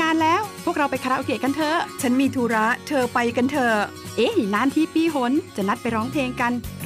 งานแล้ว พวกเราไปคาราโอเกะกันเถอะ ฉันมีธุระ เธอไปกันเถอะ เอ๊ะนานที่ปีหน จะนัดไปร้องเพลงกัน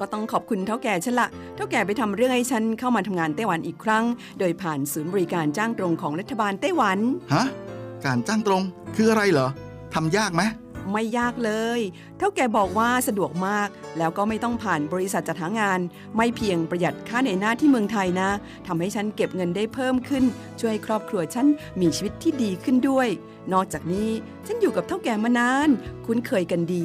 ก็ต้องขอบคุณเท่าแก่ฉันละเท่าแก่ไปทำเรื่องให้ฉันเข้ามาทำงานไต้หวันอีกครั้ง โดยผ่านศูนย์บริการจ้างตรงของรัฐบาลไต้หวัน ฮะ การจ้างตรงคืออะไรเหรอทำยากไหมไม่ยากเลย เท่าแก่บอกว่าสะดวกมาก แล้วก็ไม่ต้องผ่านบริษัทจัดหางาน ไม่เพียงประหยัดค่าในหน้าที่เมืองไทยนะทำให้ฉันเก็บเงินได้เพิ่มขึ้น ช่วยให้ครอบครัวฉันมีชีวิตที่ดีขึ้นด้วย นอกจากนี้ฉันอยู่กับเท่าแก่มานาน คุ้นเคยกันดี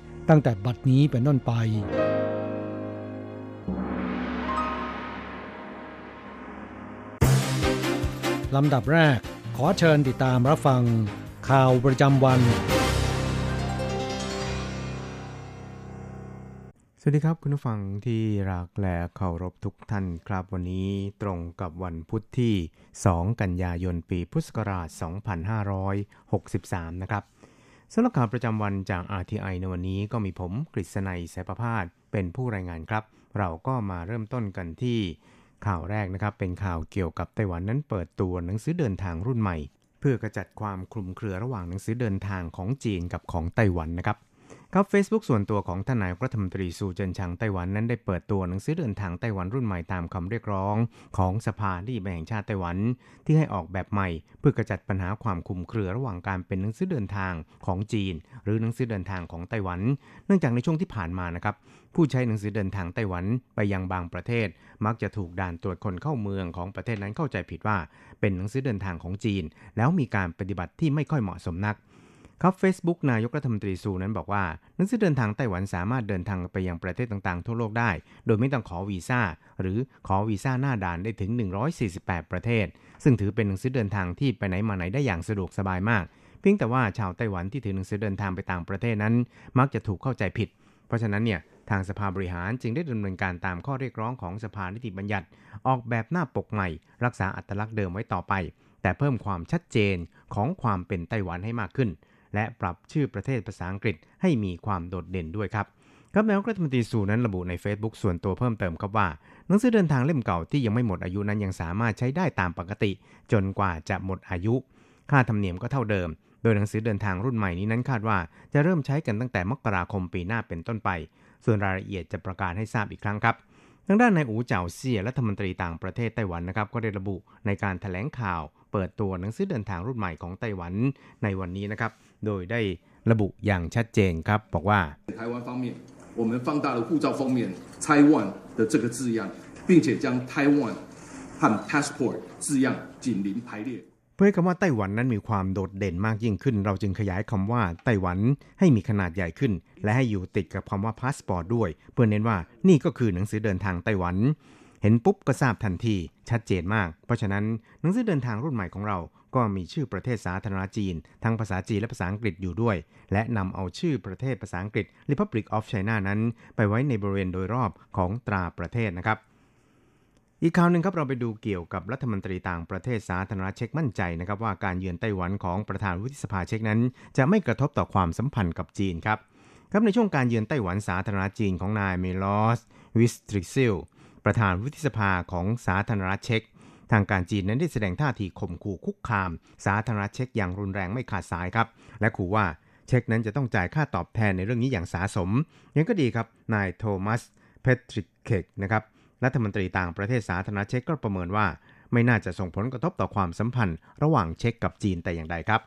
ตั้งแต่บัดนี้เป็นต้นไปลำดับแรก ขอเชิญติดตามรับฟัง ข่าวประจำวัน สวัสดีครับคุณผู้ฟังที่รักและเคารพทุกท่านครับ วันนี้ตรงกับวันพุทธที่ 2 กันยายนปีพุทธศักราช 2563 นะครับ สำหรับข่าวประจำวันจาก RTI ในวันนี้ก็มีผมกฤษณัยสายประพาสเป็นผู้รายงานครับ เราก็มาเริ่มต้นกันที่ ข่าวแรกนะครับ เป็นข่าวเกี่ยวกับไต้หวันนั้นเปิดตัวหนังสือเดินทางรุ่นใหม่ เพื่อกระจัดความคลุมเครือระหว่างหนังสือเดินทางของจีนกับของไต้หวันนะครับ ครับ Facebook ส่วนตัวของทนายรัฐมนตรีซูเจินชางไต้หวันนั้นได้เปิดตัวหนังสือเดินทางไต้หวันรุ่นใหม่ตามคำเรียกร้องของสภาที่แห่งชาติไต้หวัน ที่ให้ออกแบบใหม่ เพื่อกระจัดปัญหาความคุมเครือระหว่างการเป็นหนังสือเดินทางของจีน หรือหนังสือเดินทางของไต้หวัน เนื่องจากในช่วงที่ผ่านมานะครับผู้ใช้หนังสือเดินทางไต้หวันไปยังบางประเทศ มักจะถูกด่านตรวจคนเข้าเมืองของประเทศนั้นเข้าใจผิดว่า เป็นหนังสือเดินทางของจีน แล้วมีการปฏิบัติที่ไม่ค่อยเหมาะสมนัก ครับ Facebook นายกรัฐมนตรีซูนั้นบอกว่าหนังสือเดินทางไต้หวันสามารถเดินทางไปยังประเทศต่างๆ ทั่วโลกได้ โดยไม่ต้องขอวีซ่า หรือขอวีซ่าหน้าด่านได้ถึง 148 ประเทศ ซึ่งถือเป็นหนังสือเดินทางที่ไปไหนมาไหนได้อย่างสะดวกสบายมาก เพียงแต่ว่าชาวไต้หวันที่ถือหนังสือเดินทางไปต่างประเทศนั้น มักจะถูกเข้าใจผิด เพราะฉะนั้นเนี่ยทางสภาบริหารจึงได้ดำเนินการตามข้อเรียกร้องของสภานิติบัญญัติ ออกแบบหน้าปกใหม่ รักษาอัตลักษณ์เดิมไว้ต่อไป แต่เพิ่มความชัดเจนของความเป็นไต้หวันให้มากขึ้น และปรับชื่อประเทศภาษาอังกฤษให้มีความโดดเด่นด้วยครับครับนายกรัฐมนตรีสูนั้นระบุใน Facebook ส่วนตัวเพิ่มเติมครับว่า หนังสือเดินทางเล่มเก่าที่ยังไม่หมดอายุนั้นยังสามารถใช้ได้ตามปกติ จนกว่าจะหมดอายุ ค่าธรรมเนียมก็เท่าเดิม โดยหนังสือเดินทางรุ่นใหม่นี้นั้นคาดว่าจะเริ่มใช้กันตั้งแต่มกราคมปีหน้าเป็นต้นไป ส่วนรายละเอียดจะประกาศให้ทราบอีกครั้งครับทางด้านนายอูเจ่าเซียรัฐมนตรีต่างประเทศไต้หวันนะครับก็ได้ระบุในการถแถลงข่าว เปิดตัวหนังสือเดินทางรุ่นใหม่ของไต้หวันในวันนี้นะครับ โดยได้ระบุอย่างชัดเจนครับบอกว่า台湾方面我们放大了护照封面 Taiwan 的这个字样并且将 Taiwan 和 passport 字样紧邻排列เพื่อคำว่าไต้หวันนั้นมีความโดดเด่นมากยิ่งขึ้น เราจึงขยายคำว่าไต้หวันให้มีขนาดใหญ่ขึ้น และให้อยู่ติดกับคำว่าพาสปอร์ตด้วย เพื่อเน้นว่านี่ก็คือหนังสือเดินทางไต้หวัน เห็นปุ๊บก็ทราบทันทีชัดเจนมาก เพราะฉะนั้นหนังสือเดินทางรุ่นใหม่ของเรา ก็มีชื่อประเทศสาธารณจีน ทั้งภาษาจีนและภาษาอังกฤษอยู่ด้วย และนำเอาชื่อประเทศภาษาอังกฤษ Republic of China นั้น ไปไว้ในบริเวณโดยรอบของตราประเทศนะครับอีกข่าวหนึ่งครับเราไปดูเกี่ยวกับรัฐมนตรีต่างประเทศสาธารณเช็คมั่นใจนะครับว่าการเยือนไต้หวันของประธานวุฒิสภาเช็คนั้น จะไม่กระทบต่อความสัมพันธ์กับจีนครับครับในช่วงการเยือนไต้หวันสาธารณจีนของนายเมลอสวิสตรซิลประธานวุฒิสภาของสาธารณรัฐเช็ก ทางการจีนนั้นได้แสดงท่าทีข่มขู่คุกคาม สาธารณรัฐเช็กอย่างรุนแรงไม่ขาดสายครับ และขู่ว่าเช็กนั้นจะต้องจ่ายค่าตอบแทนในเรื่องนี้อย่างสาสมอย่างไรก็ดีครับนายโทมัสเพทริเชกนะครับรัฐมนตรีต่างประเทศสาธารณรัฐเช็กก็ประเมินว่า ไม่น่าจะส่งผลกระทบต่อความสัมพันธ์ ระหว่างเช็กกับจีนแต่อย่างใดครับ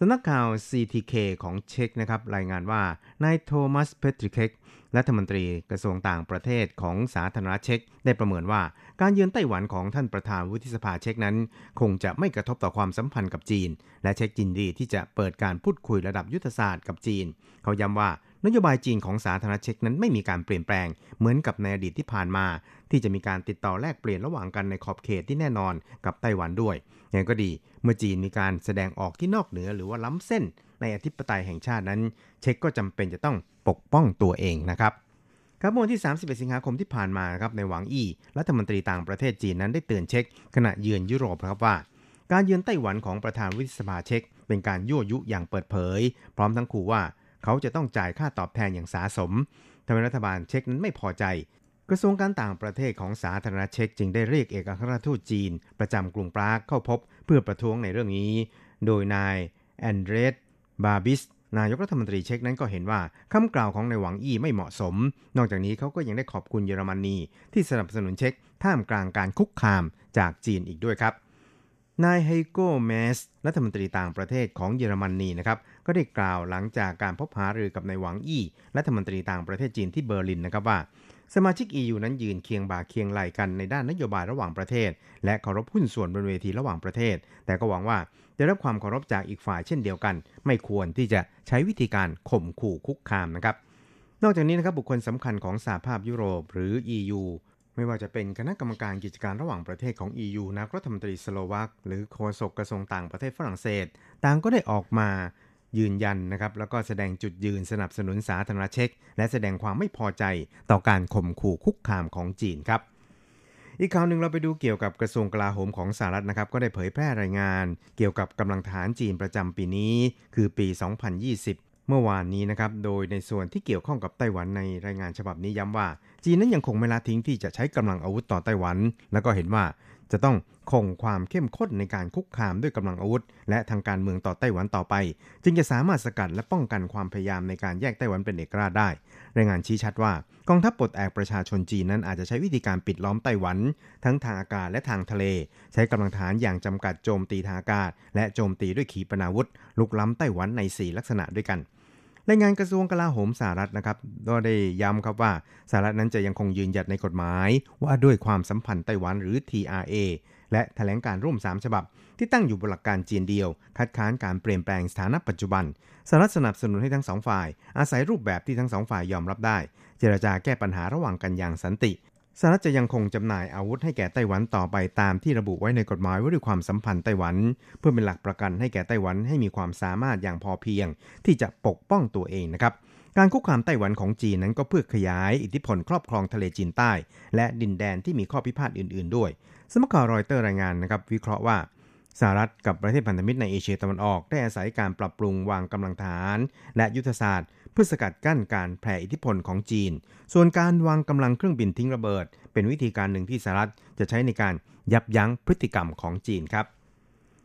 สำนักข่าว CTK ของเช็กนะครับรายงานว่านายโทมัสเพทริเคกรัฐมนตรีกระทรวงต่างประเทศของสาธารณรัฐเช็กได้ประเมินว่าการเยือนไต้หวันของท่านประธานวุฒิสภาเช็กนั้น คงจะไม่กระทบต่อความสัมพันธ์กับจีน และเช็กจินดีที่จะเปิดการพูดคุยระดับยุทธศาสตร์กับจีน เขาย้ำว่านโยบายจีนของสาธารณรัฐเช็กนั้นไม่มีการเปลี่ยนแปลงเหมือนกับในอดีตที่ผ่านมา ที่จะมีการติดต่อแลกเปลี่ยนระหว่างกันในขอบเขตที่แน่นอนกับไต้หวันด้วย อย่างก็ดีเมื่อจีนมีการแสดงออกที่นอกเหนือหรือว่าล้ำเส้น ในอธิปไตยแห่งชาตินั้น เช็กก็จำเป็นจะต้องปกป้องตัวเองนะครับครับเมื่อวันที่ 31 สิงหาคมที่ผ่านมาครับในหวังอี้รัฐมนตรีต่างประเทศจีนนั้นได้เตือนเช็กขณะเยือนยุโรปครับว่า การเยือนไต้หวันของประธานวิสภาเช็กเป็นการยั่วยุอย่างเปิดเผย พร้อมทั้งขู่ว่าเขาจะต้องจ่ายค่าตอบแทนอย่างสาสมทำให้รัฐบาลเช็กนั้นไม่พอใจ กระทรวงการต่างประเทศของสาธารณเช็กจึงได้เรียกเอกอัครราชทูตจีน ประจำกรุงปรากเข้าพบเพื่อประท้วงในเรื่องนี้ โดยนายแอนเดรสบาบิสนายกรัฐมนตรีเช็กนั้นก็เห็นว่าคำกล่าวของในหวังอี้ไม่เหมาะสม นอกจากนี้เขาก็ยังได้ขอบคุณเยอรมนีที่สนับสนุนเช็กท่ามกลางการคุกคามจากจีนอีกด้วยครับ นายไฮโกเมสรัฐมนตรีต่างประเทศของเยอรมนีนะครับก็ได้กล่าวหลังจากการพบหารือกับนายหวังอี้รัฐมนตรีต่างประเทศจีนที่เบอร์ลินนะครับว่า สมาชิก EU นั้นยืนเคียงบ่าเคียงไหล่กันในด้านนโยบายระหว่างประเทศ และเคารพหุ้นส่วนบนเวทีระหว่างประเทศ แต่ก็หวังว่าได้รับความเคารพจากอีกฝ่ายเช่นเดียวกัน ไม่ควรที่จะใช้วิธีการข่มขู่คุกคามนะครับ นอกจากนี้นะครับบุคคลสำคัญของสหภาพยุโรปหรือ EU ไม่ว่าจะเป็นคณะกรรมการกิจการระหว่างประเทศของ EU นักรัฐมนตรีสโลวักหรือโฆษกกระทรวงต่างประเทศฝรั่งเศส ต่างก็ได้ออกมา ยืนยันนะครับแล้วก็แสดงจุดยืนสนับสนุนสาธารณเช็กและแสดงความไม่พอใจต่อการข่มขู่คุกคามของจีนครับอีกข่าวหนึ่งเราไปดูเกี่ยวกับกระทรวงกลาโหมของสหรัฐนะครับ ก็ได้เผยแพร่รายงาน เกี่ยวกับกำลังทหารจีนประจำปีนี้ คือปี 2020 เมื่อวานนี้นะครับ โดยในส่วนที่เกี่ยวข้องกับไต้หวันในรายงานฉบับนี้ย้ำว่า จีนนั้นยังคงไม่ละทิ้งที่จะใช้กำลังอาวุธต่อไต้หวัน แล้วก็เห็นว่า จะต้องคงความเข้มข้นในการคุกคามด้วยกำลังอาวุธ และทางการเมืองต่อไต้หวันต่อไป จึงจะสามารถสกัดและป้องกันความพยายามในการแยกไต้หวันเป็นเอกราชได้ รายงานชี้ชัดว่ากองทัพปลดแอกประชาชนจีนนั้นอาจจะใช้วิธีการปิดล้อมไต้หวัน ทั้งทางอากาศและทางทะเล ใช้กำลังฐานอย่างจำกัดโจมตีทางอากาศ และโจมตีด้วยขีปนาวุธลุกล้ำไต้หวันใน 4 ลักษณะด้วยกัน รายงานกระทรวงกลาโหมสหรัฐนะครับก็ได้ย้ำครับว่าสหรัฐนั้นจะยังคงยืนหยัดในกฎหมายว่าด้วยความสัมพันธ์ไต้หวันหรือ TRA และแถลงการร่วม 3 ฉบับ ที่ตั้งอยู่บนหลักการจีนเดียว คัดค้านการเปลี่ยนแปลงสถานะปัจจุบันสหรัฐสนับสนุนให้ทั้งสองฝ่าย อาศัยรูปแบบที่ทั้งสองฝ่ายยอมรับได้ เจรจาแก้ปัญหาระหว่างกันอย่างสันติ สหรัฐจะยังคงจำหน่ายอาวุธให้แก่ไต้หวันต่อไปตามที่ระบุไว้ในกฎหมายว่าด้วยความสัมพันธ์ไต้หวัน เพื่อเป็นหลักประกันให้แก่ไต้หวันให้มีความสามารถอย่างพอเพียง ที่จะปกป้องตัวเองนะครับการคุกคามไต้หวันของจีนนั้นก็เพื่อขยายอิทธิพลครอบครองทะเลจีนใต้ และดินแดนที่มีข้อพิพาทอื่น ๆ ด้วยสมัคข่าวรอยเตอร์รายงานนะครับวิเคราะห์ว่าสหรัฐกับประเทศพันธมิตรในเอเชียตะวันออกได้อาศัยการปรับปรุงวางกำลังฐานและยุทธศาสตร์ พื่อสกัดกั้นการแผ่อิทธิพลของจีน ส่วนการวางกำลังเครื่องบินทิ้งระเบิด เป็นวิธีการหนึ่งที่สหรัฐจะใช้ในการยับยั้งพฤติกรรมของจีนครับ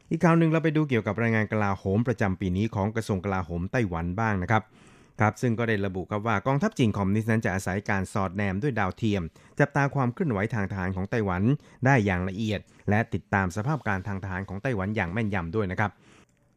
อีกข่าวหนึ่งเราไปดูเกี่ยวกับรายงานกลาโหมประจำปีนี้ของกระทรวงกลาโหมไต้หวันบ้างนะครับครับซึ่งก็ได้ระบุครับว่ากองทัพจีนคอมมิวนิสต์นั้นจะอาศัยการสอดแนมด้วยดาวเทียม จับตาความเคลื่อนไหวทางทหารของไต้หวันได้อย่างละเอียด และติดตามสภาพการทางทหารของไต้หวันอย่างแม่นยำด้วยนะครับ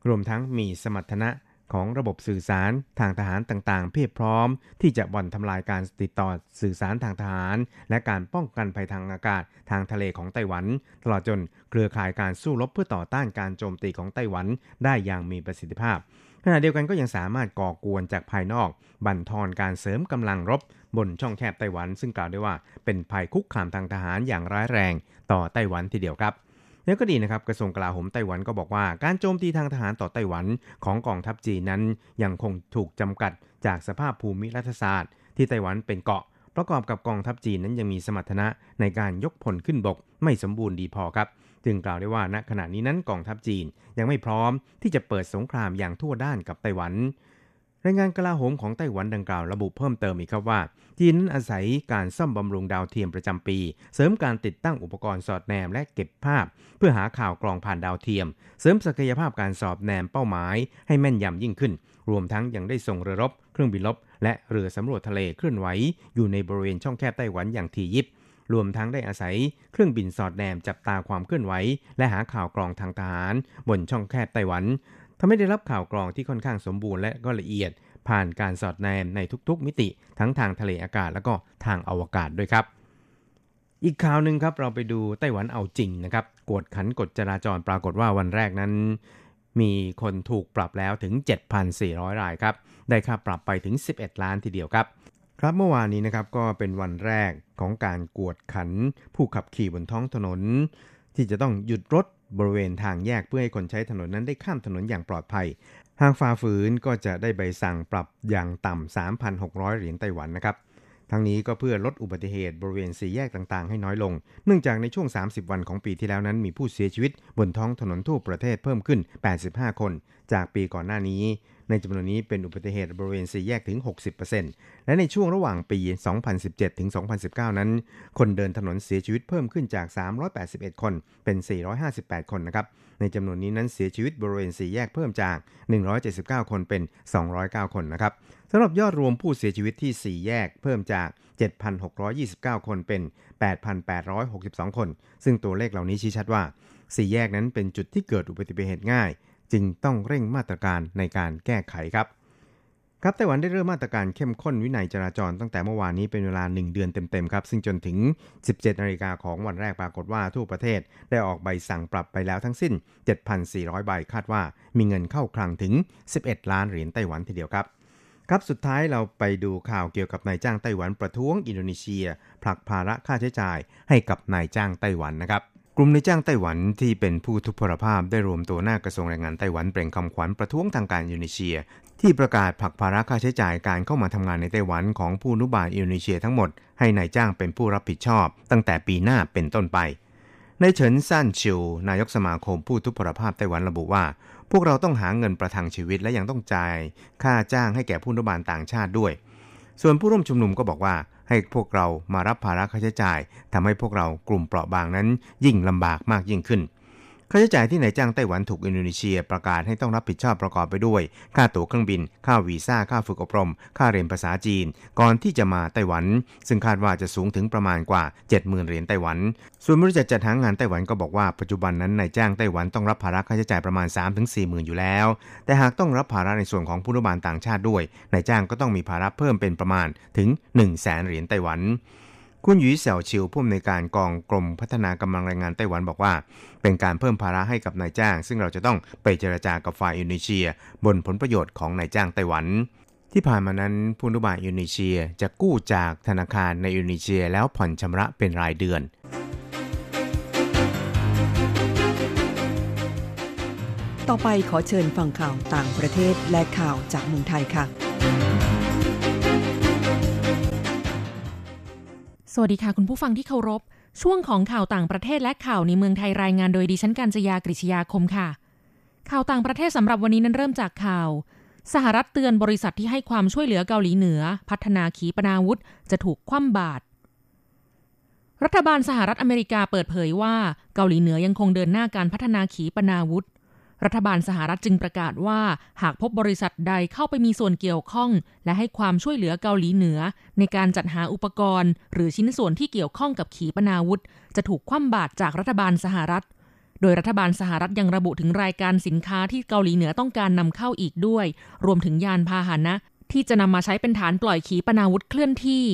รวมทั้งมีสมรรถนะ ของระบบสื่อสารทางทหารต่างๆ เพียบพร้อม ที่จะบ่อนทำลายการติดต่อสื่อสารทางทหาร และการป้องกันภัยทางอากาศทางทะเลของไต้หวัน ตลอดจนเครือข่ายการสู้รบเพื่อต่อต้านการโจมตีของไต้หวันได้อย่างมีประสิทธิภาพขณะเดียวกันก็ยังสามารถก่อกวนจากภายนอก บั่นทอนการเสริมกำลังรบบนช่องแคบไต้หวัน ซึ่งกล่าวได้ว่าเป็นภัยคุกคามทางทหารอย่างร้ายแรง ต่อไต้หวันทีเดียวครับ แล้วก็ดีนะครับกระทรวงกลาโหมไต้หวันก็บอกว่าการโจมตีทางทหารต่อไต้หวันของกองทัพจีนนั้น ยังคงถูกจำกัดจากสภาพภูมิรัฐศาสตร์ ที่ไต้หวันเป็นเกาะ ประกอบกับกองทัพจีนนั้นยังมีสมรรถนะในการยกพลขึ้นบก ไม่สมบูรณ์ดีพอครับ จึงกล่าวได้ว่าณขณะนี้นั้นกองทัพจีนยังไม่พร้อมที่จะเปิดสงครามอย่างทั่วด้านกับไต้หวัน รายงานกลาโหมของไต้หวันดังกล่าวระบุเพิ่มเติมอีกครับว่า จีนนั้นอาศัยการซ่อมบำรุงดาวเทียมประจำปี เสริมการติดตั้งอุปกรณ์สอดแนมและเก็บภาพ เพื่อหาข่าวกรองผ่านดาวเทียม เสริมศักยภาพการสอบแนมเป้าหมาย ให้แม่นยำยิ่งขึ้น รวมทั้งยังได้ส่งเรือรบ เครื่องบินรบ และเรือสำรวจทะเลเคลื่อนไหวอยู่ในบริเวณช่องแคบไต้หวันอย่างทียิบรวมทั้งได้อาศัยเครื่องบินสอดแนมจับตาความเคลื่อนไหว และหาข่าวกรองทางทหาร บนช่องแคบไต้หวัน ทำให้ได้รับข่าวกรองที่ค่อนข้างสมบูรณ์และก็ละเอียด ผ่านการสอดแนมในทุกๆ มิติทั้งทางทะเลอากาศ แล้วก็ทางอวกาศด้วยครับ อีกข่าวหนึ่งครับเราไปดูไต้หวันเอาจริงนะครับกวดขันกฎจราจรปรากฏว่าวันแรกนั้น มีคนถูกปรับแล้วถึง 7,400 รายครับได้ค่าปรับไปถึง 11 ล้านทีเดียวครับครับเมื่อวานนี้นะครับก็เป็นวันแรกของการกวดขัน ผู้ขับขี่บนท้องถนน ที่จะต้องหยุดรถ บริเวณทางแยกเพื่อให้คนใช้ถนนนั้นได้ข้ามถนนอย่างปลอดภัย หากฝ่าฝืนก็จะได้ใบสั่งปรับอย่างต่ำ 3,600 เหรียญไต้หวันนะครับ ทั้งนี้ก็เพื่อลดอุบัติเหตุบริเวณสี่แยกต่างๆ ให้น้อยลง เนื่องจากในช่วง 30 วันของปีที่แล้วนั้นมีผู้เสียชีวิตบนท้องถนนทั่วประเทศเพิ่มขึ้น 85 คน จากปีก่อนหน้านี้ ในจำนวนนี้เป็นอุบัติเหตุบริเวณสี่แยกถึง 60%และในช่วงระหว่างปี 2017 ถึง 2019 นั้น คนเดินถนนเสียชีวิตเพิ่มขึ้นจาก 381 คนเป็น 458 คนนะครับ ในจำนวนนี้นั้นเสียชีวิตบริเวณสี่แยกเพิ่มจาก 179 คนเป็น 209 คนนะครับสำหรับยอดรวมผู้เสียชีวิตที่ 4 แยกเพิ่มจาก 7,629 คนเป็น 8,862 คน ซึ่งตัวเลขเหล่านี้ชี้ชัดว่า4แยกนั้นเป็นจุดที่เกิดอุบัติเหตุง่าย จึงต้องเร่งมาตรการในการแก้ไขครับ ครับไต้หวันได้เริ่มมาตรการเข้มข้นวินัยจราจรตั้งแต่เมื่อวานนี้เป็นเวลา 1 เดือนเต็มๆครับ ซึ่งจนถึง 17นาฬิกาของวันแรกปรากฏว่าทั่วประเทศได้ออกใบสั่งปรับไปแล้วทั้งสิ้น 7,400 ใบคาดว่ามีเงินเข้าคลังถึง 11 ล้านเหรียญไต้หวันทีเดียวครับครับ สุดท้ายเราไปดูข่าวเกี่ยวกับนายจ้างไต้หวันประท้วงอินโดนีเซีย ผลักภาระค่าใช้จ่ายให้กับนายจ้างไต้หวันนะครับ กลุ่มนายจ้างไต้หวันที่เป็นผู้ทุพพลภาพได้รวมตัวหน้ากระทรวงแรงงานไต้หวันเปล่งคำขวัญประท้วงทางการอินโดนีเซีย ที่ประกาศผักภาระค่าใช้จ่ายการเข้ามาทำงานในไต้หวันของผู้นุบาลอินโดนีเซียทั้งหมดให้นายจ้างเป็นผู้รับผิดชอบ ตั้งแต่ปีหน้าเป็นต้นไปในเฉินซ่านชิว นายกสมาคมผู้ทุพพลภาพไต้หวันระบุว่า พวกเราต้องหาเงินประทังชีวิตและยังต้องจ่ายค่าจ้างให้แก่ผู้นุบาลต่างชาติด้วย ส่วนผู้ร่วมชุมนุมก็บอกว่า ให้พวกเรามารับภาระค่าใช้จ่ายทำให้พวกเรากลุ่มเปราะบางนั้นยิ่งลำบากมากยิ่งขึ้น ค่าใช้จ่ายที่นายจ้างไต้หวันถูกอินโดนีเซียประกาศให้ต้องรับผิดชอบประกอบไปด้วย ค่าตั๋วเครื่องบิน ค่าวีซ่า ค่าฝึกอบรม ค่าเรียนภาษาจีน ก่อนที่จะมาไต้หวัน ซึ่งคาดว่าจะสูงถึงประมาณกว่า 70,000เหรียญไต้หวัน ส่วนบริษัทจัดหางานไต้หวันก็บอกว่าปัจจุบันนั้นนายจ้างไต้หวันต้องรับภาระค่าใช้จ่ายประมาณ 3-4หมื่นอยู่แล้ว แต่หากต้องรับภาระในส่วนของผู้รับานต่างชาติด้วยนายจ้างก็ต้องมีภาระเพิ่มเป็นประมาณถึง 1 0 0 0 0แสนเหรียญไต้หวัน คุณหยีเสี่ยวชิวผู้อำนวยการกองกรมพัฒนากำลังแรงงานไต้หวันบอกว่า เป็นการเพิ่มภาระให้กับนายจ้าง ซึ่งเราจะต้องไปเจรจากับฝ่ายอินโดนีเซีย บนผลประโยชน์ของนายจ้างไต้หวัน ที่ผ่านมานั้นผู้นุบาลอินโดนีเซียจะกู้จากธนาคารในอินโดนีเซียแล้วผ่อนชำระเป็นรายเดือนต่อไปขอเชิญฟังข่าวต่างประเทศและข่าวจากเมืองไทยค่ะ สวัสดีค่ะ คุณผู้ฟังที่เคารพ ช่วงของข่าวต่างประเทศและข่าวในเมืองไทยรายงานโดยดิฉันกัญจยากริชยาคมค่ะ ข่าวต่างประเทศสำหรับวันนี้นั้นเริ่มจากข่าว สหรัฐเตือนบริษัทที่ให้ความช่วยเหลือเกาหลีเหนือ พัฒนาขีปนาวุธจะถูกคว่ำบาตรรัฐบาลสหรัฐอเมริกาเปิดเผยว่าเกาหลีเหนือยังคงเดินหน้าการพัฒนาขีปนาวุธ รัฐบาลสหรัฐจึงประกาศว่า หากพบบริษัทใดเข้าไปมีส่วนเกี่ยวข้อง และให้ความช่วยเหลือเกาหลีเหนือ ในการจัดหาอุปกรณ์ หรือชิ้นส่วนที่เกี่ยวข้องกับขีปนาวุธ จะถูกคว่ำบาตรจากรัฐบาลสหรัฐ โดยรัฐบาลสหรัฐยังระบุถึงรายการสินค้าที่เกาหลีเหนือต้องการนำเข้าอีกด้วย รวมถึงยานพาหนะ ที่จะนำมาใช้เป็นฐานปล่อยขีปนาวุธเคลื่อนที่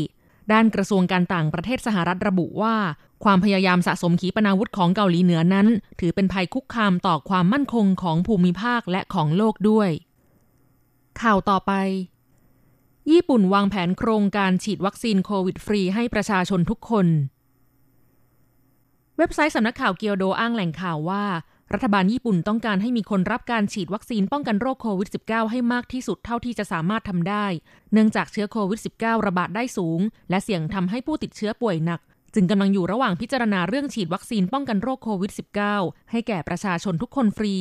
ด้านกระทรวงการต่างประเทศสหรัฐระบุว่า ความพยายามสะสมขีปนาวุธของเกาหลีเหนือนั้น ถือเป็นภัยคุกคามต่อความมั่นคงของภูมิภาคและของโลกด้วย ข่าวต่อไป ญี่ปุ่นวางแผนโครงการฉีดวัคซีนโควิดฟรีให้ประชาชนทุกคน เว็บไซต์สำนักข่าวเกียวโดอ้างแหล่งข่าวว่า รัฐบาลญี่ปุ่นต้องการให้มีคนรับการฉีดวัคซีนป้องกันโรคโควิด -19 ให้มากที่สุดเท่าที่จะสามารถทำได้ เนื่องจากเชื้อโควิด -19 ระบาดได้สูง และเสี่ยงทำให้ผู้ติดเชื้อป่วยหนัก จึงกำลังอยู่ระหว่างพิจารณาเรื่องฉีดวัคซีนป้องกันโรคโควิด -19 ให้แก่ประชาชนทุกคนฟรี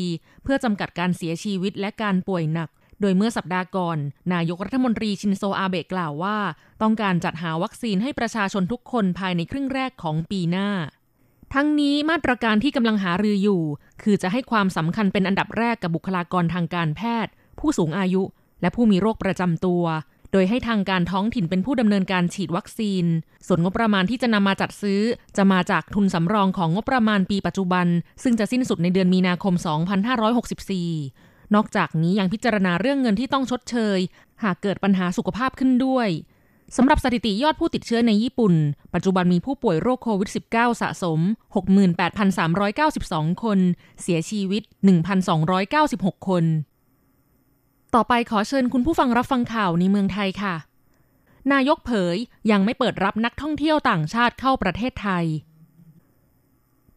เพื่อจำกัดการเสียชีวิตและการป่วยหนักโดยเมื่อสัปดาห์ก่อน นายกรัฐมนตรีชินโซอาเบะกล่าวว่า ต้องการจัดหาวัคซีนให้ประชาชนทุกคนภายในครึ่งแรกของปีหน้า ทั้งนี้มาตรการที่กำลังหารืออยู่ คือจะให้ความสำคัญเป็นอันดับแรกกับบุคลากรทางการแพทย์ ผู้สูงอายุ และผู้มีโรคประจำตัว โดยให้ทางการท้องถิ่นเป็นผู้ดำเนินการฉีดวัคซีน ส่วนงบประมาณที่จะนำมาจัดซื้อ จะมาจากทุนสำรองของงบประมาณปีปัจจุบัน ซึ่งจะสิ้นสุดในเดือนมีนาคม 2564 นอกจากนี้ยังพิจารณาเรื่องเงินที่ต้องชดเชย หากเกิดปัญหาสุขภาพขึ้นด้วย สำหรับสถิติยอดผู้ติดเชื้อในญี่ปุ่น ปัจจุบันมีผู้ป่วยโรคโควิด -19 สะสม 68,392 คน เสียชีวิต 1,296 คน ต่อไปขอเชิญคุณผู้ฟังรับฟังข่าวในเมืองไทยค่ะ นายกเผยยังไม่เปิดรับนักท่องเที่ยวต่างชาติเข้าประเทศไทย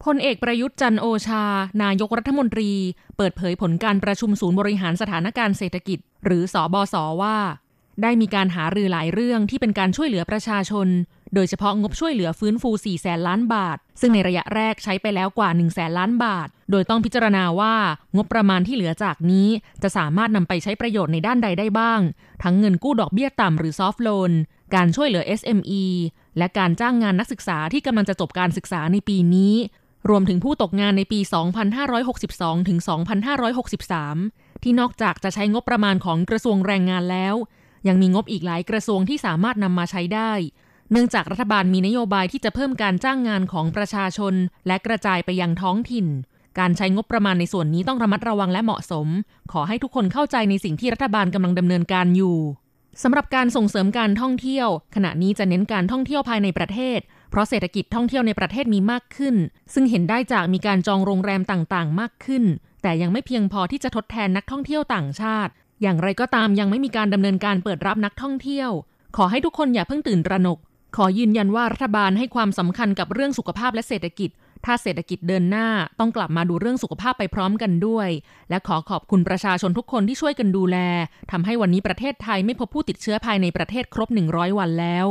พลเอกประยุทธ์จันโอชา นายกรัฐมนตรี เปิดเผยผลการประชุมศูนย์บริหารสถานการณ์เศรษฐกิจ หรือสอบอสว่า ได้มีการหารือหลายเรื่องที่เป็นการช่วยเหลือประชาชน โดยเฉพาะงบช่วยเหลือฟื้นฟู4แสนล้านบาท ซึ่งในระยะแรกใช้ไปแล้วกว่า1แสนล้านบาท โดยต้องพิจารณาว่างบประมาณที่เหลือจากนี้จะสามารถนำไปใช้ประโยชน์ในด้านใดได้บ้าง ทั้งเงินกู้ดอกเบี้ยต่ำหรือซอฟท์โลน การช่วยเหลือ SME และการจ้างงานนักศึกษาที่กำลังจะจบการศึกษาในปีนี้ รวมถึงผู้ตกงานในปี 2562 ถึง 2563 ที่นอกจากจะใช้งบประมาณของกระทรวงแรงงานแล้ว ยังมีงบอีกหลายกระทรวงที่สามารถนำมาใช้ได้ เนื่องจากรัฐบาลมีนโยบายที่จะเพิ่มการจ้างงานของประชาชน และกระจายไปยังท้องถิ่น การใช้งบประมาณในส่วนนี้ต้องระมัดระวังและเหมาะสม ขอให้ทุกคนเข้าใจในสิ่งที่รัฐบาลกำลังดำเนินการอยู่สำหรับการส่งเสริมการท่องเที่ยว ขณะนี้จะเน้นการท่องเที่ยวภายในประเทศ เพราะเศรษฐกิจท่องเที่ยวในประเทศมีมากขึ้น ซึ่งเห็นได้จากมีการจองโรงแรมต่างๆ มากขึ้น แต่ยังไม่เพียงพอที่จะทดแทนนักท่องเที่ยวต่างชาติ อย่างไรก็ตามยังไม่มีการดำเนินการเปิดรับนักท่องเที่ยว ขอให้ทุกคนอย่าเพิ่งตื่นตระหนก ขอยืนยันว่ารัฐบาลให้ความสำคัญกับเรื่องสุขภาพและเศรษฐกิจ ถ้าเศรษฐกิจเดินหน้าต้องกลับมาดูเรื่องสุขภาพไปพร้อมกันด้วย และขอขอบคุณประชาชนทุกคนที่ช่วยกันดูแลทำให้วันนี้ประเทศไทยไม่พบผู้ติดเชื้อภายในประเทศครบ 100 วันแล้ว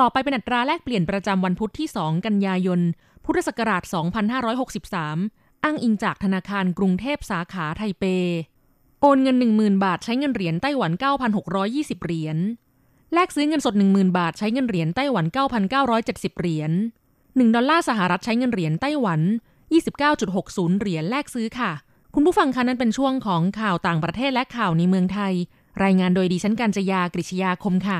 ต่อไปเป็นอัตราแลกเปลี่ยนประจำวันพุธที่ 2 กันยายน พุทธศักราช 2563 อ้างอิงจากธนาคารกรุงเทพสาขาไทเป โอนเงิน 10,000 บาทใช้เงินเหรียญไต้หวัน 9,620 เหรียญ แลกซื้อเงินสด 10,000 บาทใช้เงินเหรียญไต้หวัน 9,970 เหรียญ 1 ดอลลาร์สหรัฐใช้เงินเหรียญไต้หวัน 29.60 เหรียญแลกซื้อค่ะ คุณผู้ฟังคะนั้นเป็นช่วงของข่าวต่างประเทศและข่าวในเมืองไทย รายงานโดยดิฉันกัญจยากริชยาคมค่ะ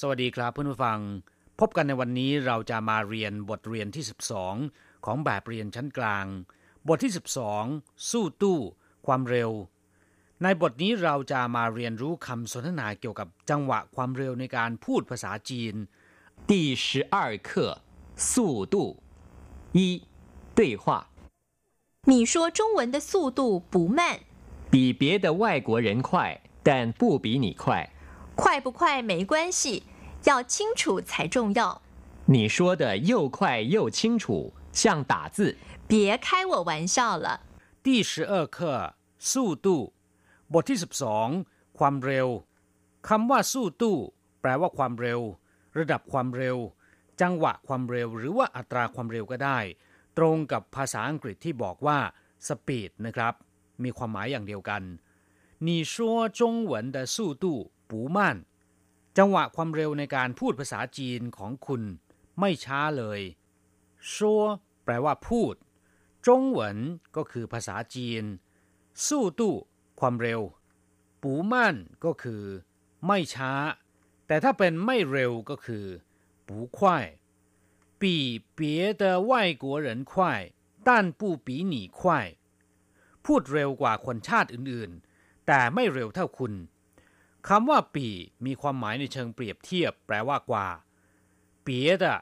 สวัสดีครับเพื่อนผู้ฟัง พบกันในวันนี้เราจะมาเรียนบทเรียนที่ 12 ของแบบเรียนชั้นกลาง บทที่ 12 สู้ตู้ ความเร็ว ในบทนี้เราจะมาเรียนรู้คำสนทนาเกี่ยวกับจังหวะความเร็วในการพูดภาษาจีน第十二课速度一对话你说中文的速度不慢比别的外国人快但不比你快 快不快没关系，要清楚才重要。你说的又快又清楚，像打字。别开我玩笑了。第十二课速度บทที่สิบสองความเร็วคำว่าสู้ตู้แปลว่าความเร็ว ระดับความเร็ว จังหวะความเร็วหรือว่าอัตราความเร็วก็ได้ ตรงกับภาษาอังกฤษที่บอกว่าสปีดนะครับ มีความหมายอย่างเดียวกัน你说中文的速度 ปูม่าน จังหวะความเร็วในการพูดภาษาจีนของคุณไม่ช้าเลยชัวแปลว่าพูด จงหวนก็คือภาษาจีน สู้ตู้ ความเร็ว ปูม่านก็คือ ไม่ช้า แต่ถ้าเป็นไม่เร็วก็คือ ปูควายปีเปียเตอว่าเพูดเร็วกว่าคนชาติอื่นๆ แต่ไม่เร็วเท่าคุณ คำว่าปีมีความหมายในเชิงเปรียบเทียบ แปลว่ากว่า เปียดะ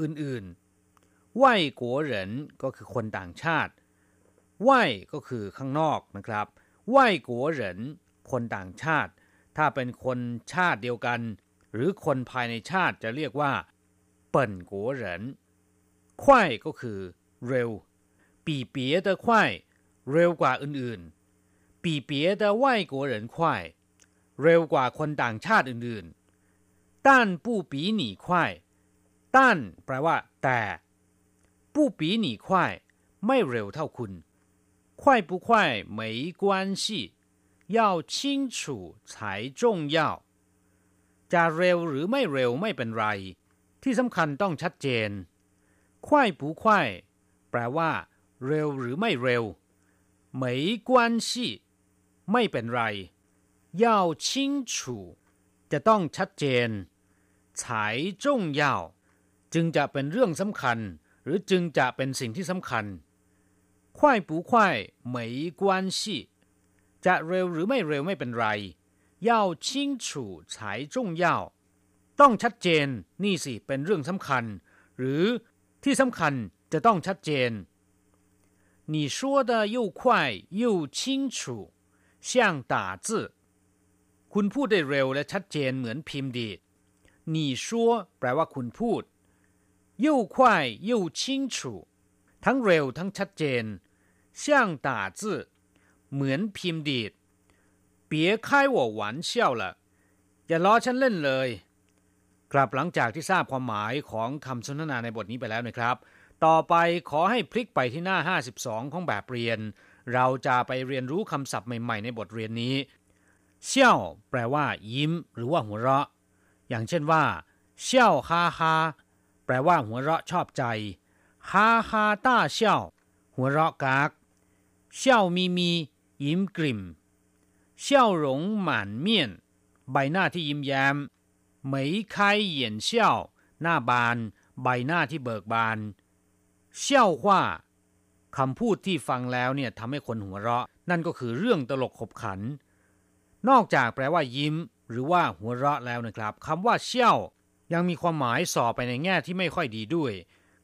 อื่นๆว่ายกัวเหรินก็คือคนต่างชาติว่ายก็คือข้างนอกนะครับว่ายกัวเหรินคนต่างชาติ ถ้าเป็นคนชาติเดียวกัน หรือคนภายในชาติจะเรียกว่า เปิ่นกัวเหรินควายก็คือเร็ว ปีเปียเตอควายเร็วกว่าอื่นๆ ปีเปียเตอไหวกัวเหรินควาย กว่าคนต่างชาติอื่นๆต้านผู้ปีหนีควายต้านแปลว่า แต่ผู้ปีหนีควายไม่เร็วเท่าคุณ快不快没关系要清楚才重要จะเร็วหรือไม่เร็วไม่เป็นไร ที่สำคัญต้องชัดเจน快不快แปลว่า เร็วหรือไม่เร็ว没关系ไม่เป็นไร 要清楚จะต้องชัดเจน才重要จึงจะเป็นเรื่องสำคัญ หรือจึงจะเป็นสิ่งที่สำคัญ快不快没关系จะเร็วหรือไม่เร็วไม่เป็นไร要清楚才重要ต้องชัดเจนนี่สิเป็นเรื่องสำคัญ หรือที่สำคัญจะต้องชัดเจน你说的又快又清楚像打字 คุณพูดได้เร็วและชัดเจนเหมือนพิมพ์ดีด你说แปลว่าคุณพูด又快又清楚ทั้งเร็วทั้งชัดเจน像打字เหมือนพิมพ์ดีด别开我玩笑了อย่าล้อฉันเล่นเลย กลับหลังจากที่ทราบความหมายของคำสนทนาในบทนี้ไปแล้วนะครับ ต่อไปขอให้พลิกไปที่หน้า 52 ของแบบเรียน เราจะไปเรียนรู้คำศัพท์ใหม่ๆ ในบทเรียนนี้ เซี่ยวแปลว่า ยิ้ม หรือว่าหัวเราะ อย่างเช่นว่าเซี่ยวฮ่าฮ่าแปลว่าหัวเราะชอบใจฮ่าฮ่าต้าเซี่ยวหัวเราะกากเซี่ยวมีมียิ้มกลิ่มเซี่ยวหลงหม่านเมียน ใบหน้าที่ยิ้มแย้มเหมยคายเหยียนเซี่ยวหน้าบาน ใบหน้าที่เบิกบานเซี่ยวว่าคำพูดที่ฟังแล้วเนี่ยทำให้คนหัวเราะ นั่นก็คือเรื่องตลกขบขัน นอกจากแปลว่ายิ้ม หรือว่าหัวเราะแล้วนะครับคำว่าเชี่ยวยังมีความหมายส่อไปในแง่ที่ไม่ค่อยดีด้วย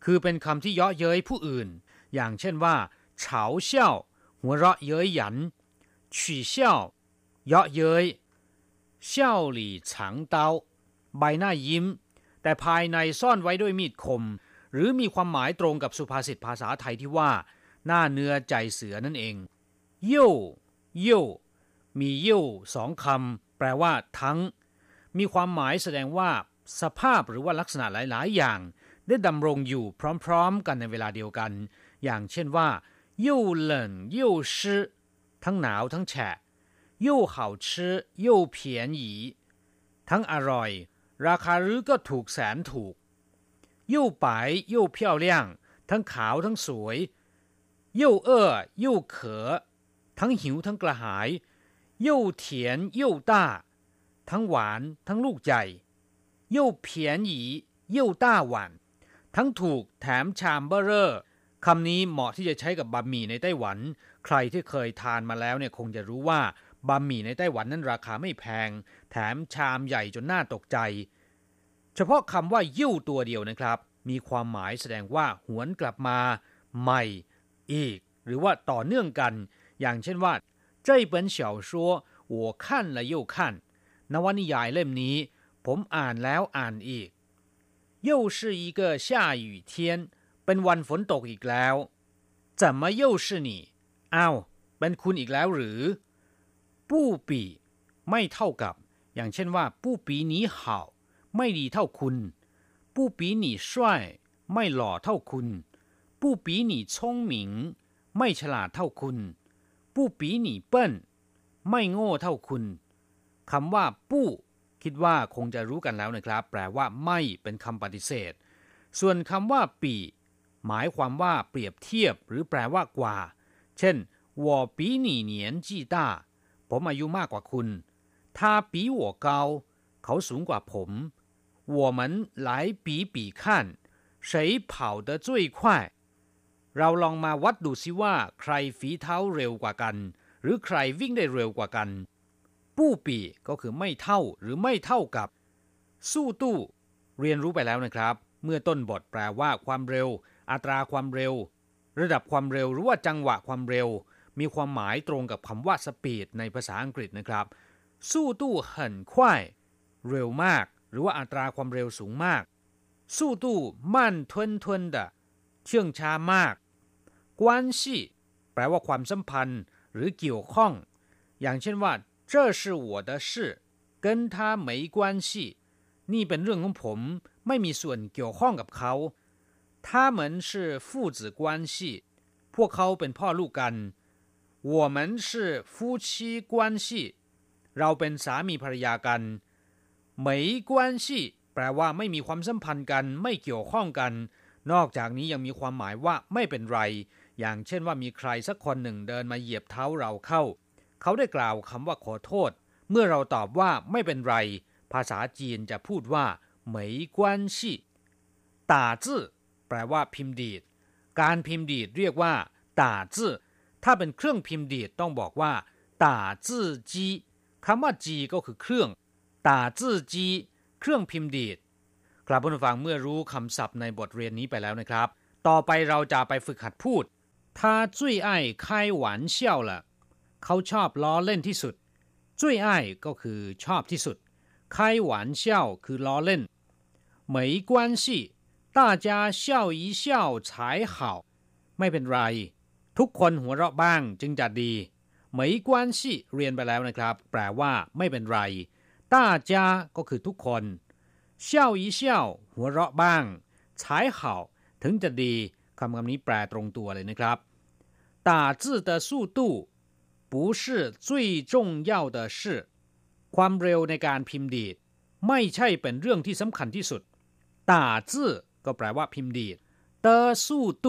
คือเป็นคำที่เยาะเย้ยผู้อื่น อย่างเช่นว่าเฉาเซี่ยวหัวเราะเย้ยหยันฉี่เซี่ยวเยาะเย้ยเซี่ยวหลี่ฉางเตาใบหน้ายิ้ม แต่ภายในซ่อนไว้ด้วยมีดคม หรือมีความหมายตรงกับสุภาษิตภาษาไทยที่ว่า หน้าเนื้อใจเสือนั่นเอง เย่เย่ มีเย่สองคำแปลว่า ทั้ง มีความหมายแสดงว่า สภาพหรือว่าลักษณะหลาย ๆ อย่าง ได้ดำรงอยู่พร้อม ๆ กันในเวลาเดียวกัน อย่างเช่นว่า又冷又湿ทั้งหนาวทั้งแฉะ又好吃又便宜ทั้งอร่อย ราคาหรือก็ถูกแสนถูก又白又漂亮ทั้งขาวทั้งสวย又饿又渴ทั้งหิวทั้งกระหาย 又甜又大ทั้งหวานทั้งลูกใหญ่又便宜又大碗ทั้งถูกแถมชามเบอร์เรอร์คำนี้เหมาะที่จะใช้กับบะหมี่ในไต้หวัน ใครที่เคยทานมาแล้วเนี่ยคงจะรู้ว่าบะหมี่ในไต้หวันนั้นราคาไม่แพง แถมชามใหญ่จนน่าตกใจ เฉพาะคำว่ายิ่วตัวเดียวนะครับ มีความหมายแสดงว่าหวนกลับมา ใหม่ อีก หรือว่าต่อเนื่องกัน อย่างเช่นว่า 这本小说我看了又看นวนิยายเล่มนี้ ผมอ่านแล้วอ่านอีก又是一个下雨天เป็นวันฝนตกอีกแล้ว怎么又是你อ้าวเป็นคุณอีกแล้วหรือปู้ปีไม่เท่ากับ อย่างเช่นว่าปู้ปีนี้好ไม่ดีเท่าคุณปู้ปีนี่帅ไม่หล่อเท่าคุณปู้ปีนี่聪明ไม่ฉลาดเท่าคุณ ปู้ปีนี่เปิ้นไม่โง่เท่าคุณคำว่าปู้คิดว่าคงจะรู้กันแล้วนะครับ แปลว่าไม่เป็นคำปฏิเสธ ส่วนคำว่าปีหมายความว่าเปรียบเทียบหรือแปลว่ากว่า เช่น我比你年纪大ผมอายุมากกว่าคุณ他比我高เขาสูงกว่าผม我们来比比看谁跑得最快 เราลองมาวัดดูซิว่าใครฝีเท้าเร็วกว่ากัน หรือใครวิ่งได้เร็วกว่ากัน ปู้ปีก็คือไม่เท่าหรือไม่เท่ากับ สู้ตู้ เรียนรู้ไปแล้วนะครับ เมื่อต้นบทแปลว่าความเร็ว อัตราความเร็ว ระดับความเร็วหรือว่าจังหวะความเร็ว มีความหมายตรงกับคำว่าสปีดในภาษาอังกฤษนะครับ สู้ตู้หันควายเร็วมาก หรือว่าอัตราความเร็วสูงมาก สู้ตู้มั่นทวนทวนดะเชื่องช้ามาก กวนซีแปลว่าความสัมพันธ์ หรือเกี่ยวข้อง อย่างเช่นว่า这是我的事跟他没关系นี่เป็นเรื่องของผม ไม่มีส่วนเกี่ยวข้องกับเขา他们是父子关系พวกเขาเป็นพ่อลูกกัน我们是夫妻关系เราเป็นสามีภรรยากัน没关系แปลว่าไม่มีความสัมพันธ์กัน ไม่เกี่ยวข้องกัน นอกจากนี้ยังมีความหมายว่าไม่เป็นไร อย่างเช่นว่ามีใครสักคนหนึ่งเดินมาเหยียบเท้าเราเข้า เขาได้กล่าวคำว่าขอโทษ เมื่อเราตอบว่าไม่เป็นไร ภาษาจีนจะพูดว่าไม่กวนชีตาจื้อแปลว่าพิมพ์ดีด การพิมพ์ดีดเรียกว่าตาจื้อถ้าเป็นเครื่องพิมพ์ดีดต้องบอกว่าตาจื้อจีคำว่าจีก็คือเครื่องตาจื้อจีเครื่องพิมพ์ดีดครับผู้ฟังเมื่อรู้คำศัพท์ในบทเรียนนี้ไปแล้วนะครับ ต่อไปเราจะไปฝึกหัดพูด 他最爱开玩笑了เขาชอบล้อเล่นที่สุด最爱ก็คือชอบที่สุด开玩笑คือล้อเล่น没关系大家笑一笑才好ไม่เป็นไร ทุกคนหัวเราะบ้างจึงจะดี没关系เรียนไปแล้วนะครับ แปลว่า ไม่เป็นไร大家ก็คือทุกคน笑一笑หัวเราะบ้าง才好ถึงจะดี คำคำนี้แปลตรงตัวเลยนะครับ打字的速度不是最重要的事ความเร็วในการพิมพ์ดีดไม่ใช่เป็นเรื่องที่สำคัญที่สุด打字ก็แปลว่าพิมพ์ดีด的速度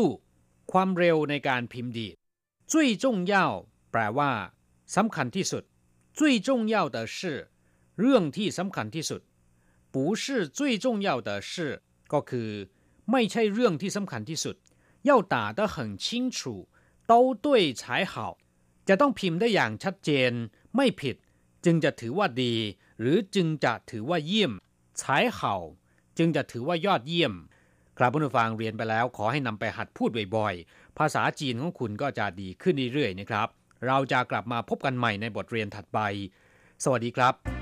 ความเร็วในการพิมพ์ดีด最重要แปลว่าสำคัญที่สุด最重要的是เรื่องที่สำคัญที่สุด不是最重要的事ก็คือ ไม่ใช่เรื่องที่สำคัญที่สุด 要打得很清楚都对才好จะต้องพิมพ์ได้อย่างชัดเจน ไม่ผิด จึงจะถือว่าดี หรือจึงจะถือว่าเยี่ยม才好จึงจะถือว่ายอดเยี่ยม ครับผู้ฟังเรียนไปแล้วขอให้นำไปหัดพูดบ่อยๆ ภาษาจีนของคุณก็จะดีขึ้นเรื่อยๆนะครับ เราจะกลับมาพบกันใหม่ในบทเรียนถัดไป สวัสดีครับ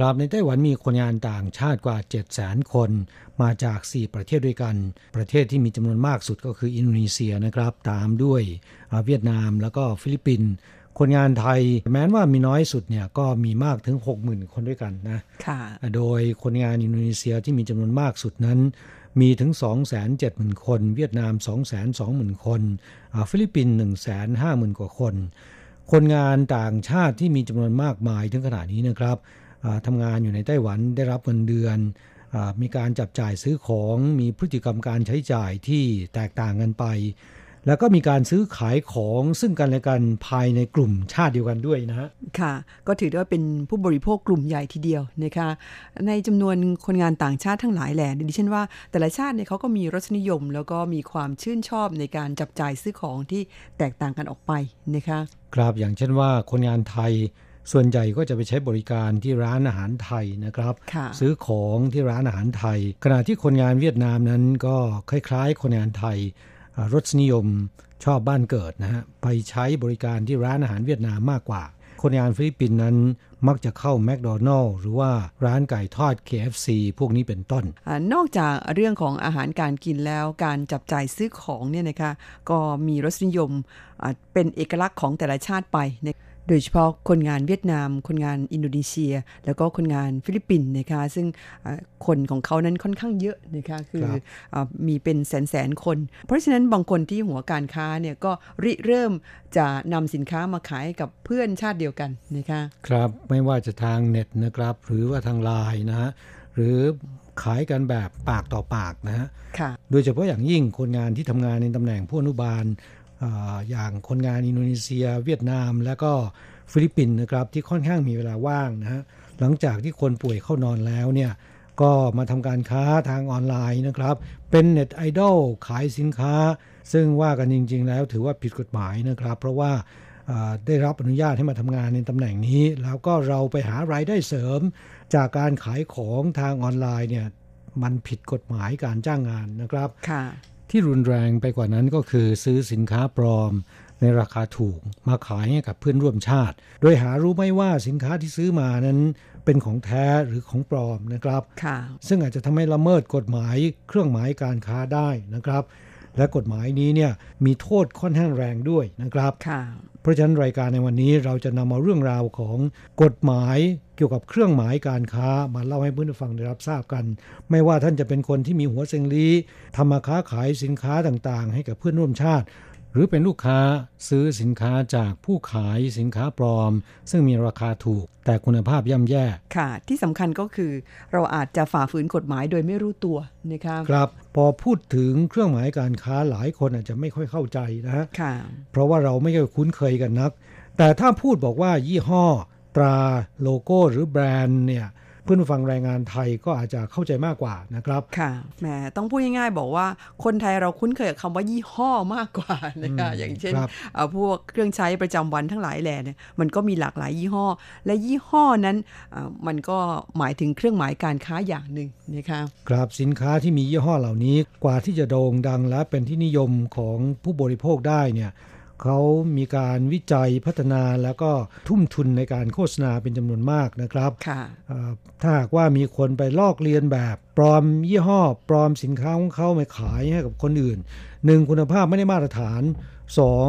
ครับในไต้หวันมีคนงานต่างชาติกว่า 7 0 0 0 0 0 คนมาจาก 4 ประเทศด้วยกัน ประเทศที่มีจำนวนมากสุดก็คืออินโดนีเซียนะครับ ตามด้วยเวียดนามแล้วก็ฟิลิปปินส์คนงานไทยแม้ว่ามีน้อยสุดเนี่ยก็มีมากถึง 60,000 คนด้วยกันนะค่ะโดยคนงานอินโดนีเซียที่มีจำนวนมากสุดนั้น มีถึง 270,000 คน เวียดนาม 220,000 คนฟิลิปปินส์150,000 กว่าคน คนงานต่างชาติที่มีจำนวนมากมายถึงขนาดนี้นะครับ ทำงานอยู่ในไต้หวันได้รับเงินเดือนอมีการจับจ่ายซื้อของมีพฤติกรรมการใช้จ่ายที่แตกต่างกันไป แล้วก็มีการซื้อขายของซึ่งกันและกันภายในกลุ่มชาติเดียวกันด้วยนะฮะค่ะ ก็ถือว่าเป็นผู้บริโภคกลุ่มใหญ่ทีเดียวนะคะในจำนวนคนงานต่างชาติทั้งหลายแหล่ดิฉันว่าแต่ละชาติเนี่ยเขาก็มีรสนิยม แล้วก็มีความชื่นชอบในการจับจ่ายซื้อของที่แตกต่างกันออกไปนะคะครับอย่างเช่นว่าคนงานไทย ส่วนใหญ่ก็จะไปใช้บริการที่ร้านอาหารไทยนะครับ ซื้อของที่ร้านอาหารไทย ขณะที่คนงานเวียดนามนั้นก็คล้ายๆ คนงานไทยรสนิยมชอบบ้านเกิดนะฮะไปใช้บริการที่ร้านอาหารเวียดนามมากกว่า คนงานฟิลิปปินส์นั้นมักจะเข้าแมคโดนัลล์หรือว่าร้านไก่ทอด KFC พวกนี้เป็นต้นอนอกจากเรื่องของอาหารการกินแล้วการจับจ่ายซื้อของเนี่ยนะคะก็มีรสนิยมเป็นเอกลักษณ์ของแต่ละชาติไป โดยเฉพาะคนงานเวียดนาม คนงานอินโดนีเซีย แล้วก็คนงานฟิลิปปินส์นะคะซึ่งคนของเขานั้นค่อนข้างเยอะนะคะคืออมีเป็นแสนแสนคน เพราะฉะนั้นบางคนที่หัวการค้าเนี่ยก็ริเริ่มจะนำสินค้ามาขายกับเพื่อนชาติเดียวกันนะคะครับไม่ว่าจะทางเน็ตนะครับ หรือว่าทางไลน์นะฮะหรือขายกันแบบปากต่อปากนะฮะโดยเฉพาะอย่างยิ่งคนงานที่ทำงานในตำแหน่งผู้อนุบาล อย่างคนงานอินโดนีเซีย เวียดนาม และก็ฟิลิปปินส์นะครับที่ค่อนข้างมีเวลาว่างนะฮะหลังจากที่คนป่วยเข้านอนแล้วเนี่ยก็มาทำการค้าทางออนไลน์นะครับ เป็นเน็ตไอดอลขายสินค้า ซึ่งว่ากันจริง ๆ แล้วถือว่าผิดกฎหมายนะครับ เพราะว่าได้รับอนุญาตให้มาทำงานในตำแหน่งนี้ แล้วก็เราไปหารายได้เสริม จากการขายของทางออนไลน์เนี่ยมันผิดกฎหมายการจ้างงานนะครับ ที่รุนแรงไปกว่านั้นก็คือซื้อสินค้าปลอม ในราคาถูกมาขายให้กับเพื่อนร่วมชาติ โดยหารู้ไม่ว่าสินค้าที่ซื้อมานั้นเป็นของแท้หรือของปลอมนะครับ ซึ่งอาจจะทำให้ละเมิดกฎหมายเครื่องหมายการค้าได้นะครับ และกฎหมายนี้เนี่ยมีโทษค่อนข้างแรงด้วยนะครับเพราะฉะนั้นรายการในวันนี้เราจะนำเอาเรื่องราวของกฎหมายเกี่ยวกับเครื่องหมายการค้ามาเล่าให้เพื่อนฟังได้รับทราบกัน ไม่ว่าท่านจะเป็นคนที่มีหัวเซงลีทำมาค้าขายสินค้าต่างๆ ให้กับเพื่อนร่วมชาติ หรือเป็นลูกค้าซื้อสินค้าจากผู้ขายสินค้าปลอม ซึ่งมีราคาถูก แต่คุณภาพย่ำแย่ ค่ะ ที่สำคัญก็คือ เราอาจจะฝ่าฝืนกฎหมายโดยไม่รู้ตัวนะคะครับพอพูดถึงเครื่องหมายการค้าหลายคนอาจจะไม่ค่อยเข้าใจนะฮะเพราะว่าเราไม่ค่อยคุ้นเคยกันนัก แต่ถ้าพูดบอกว่ายี่ห้อ ตราโลโก้หรือแบรนด์เนี่ยเพื่อนฟังแรงงานไทยก็อาจจะเข้าใจมากกว่านะครับ ค่ะ แหม ต้องพูดง่ายๆ บอกว่าคนไทยเราคุ้นเคยกับคำว่ายี่ห้อมากกว่านะคะ อย่างเช่นพวกเครื่องใช้ประจำวันทั้งหลายแหล่เนี่ย มันก็มีหลากหลายยี่ห้อ และยี่ห้อนั้น มันก็หมายถึงเครื่องหมายการค้าอย่างหนึ่งนะคะ ครับ สินค้าที่มียี่ห้อเหล่านี้ กว่าที่จะโด่งดังและเป็นที่นิยมของผู้บริโภคได้เนี่ย เขามีการวิจัยพัฒนาแล้วก็ทุ่มทุนในการโฆษณาเป็นจำนวนมากนะครับถ้าหากว่ามีคนไปลอกเลียนแบบปลอมยี่ห้อ ปลอมสินค้าของเขาไปขายให้กับคนอื่นหนึ่งคุณภาพไม่ได้มาตรฐานสอง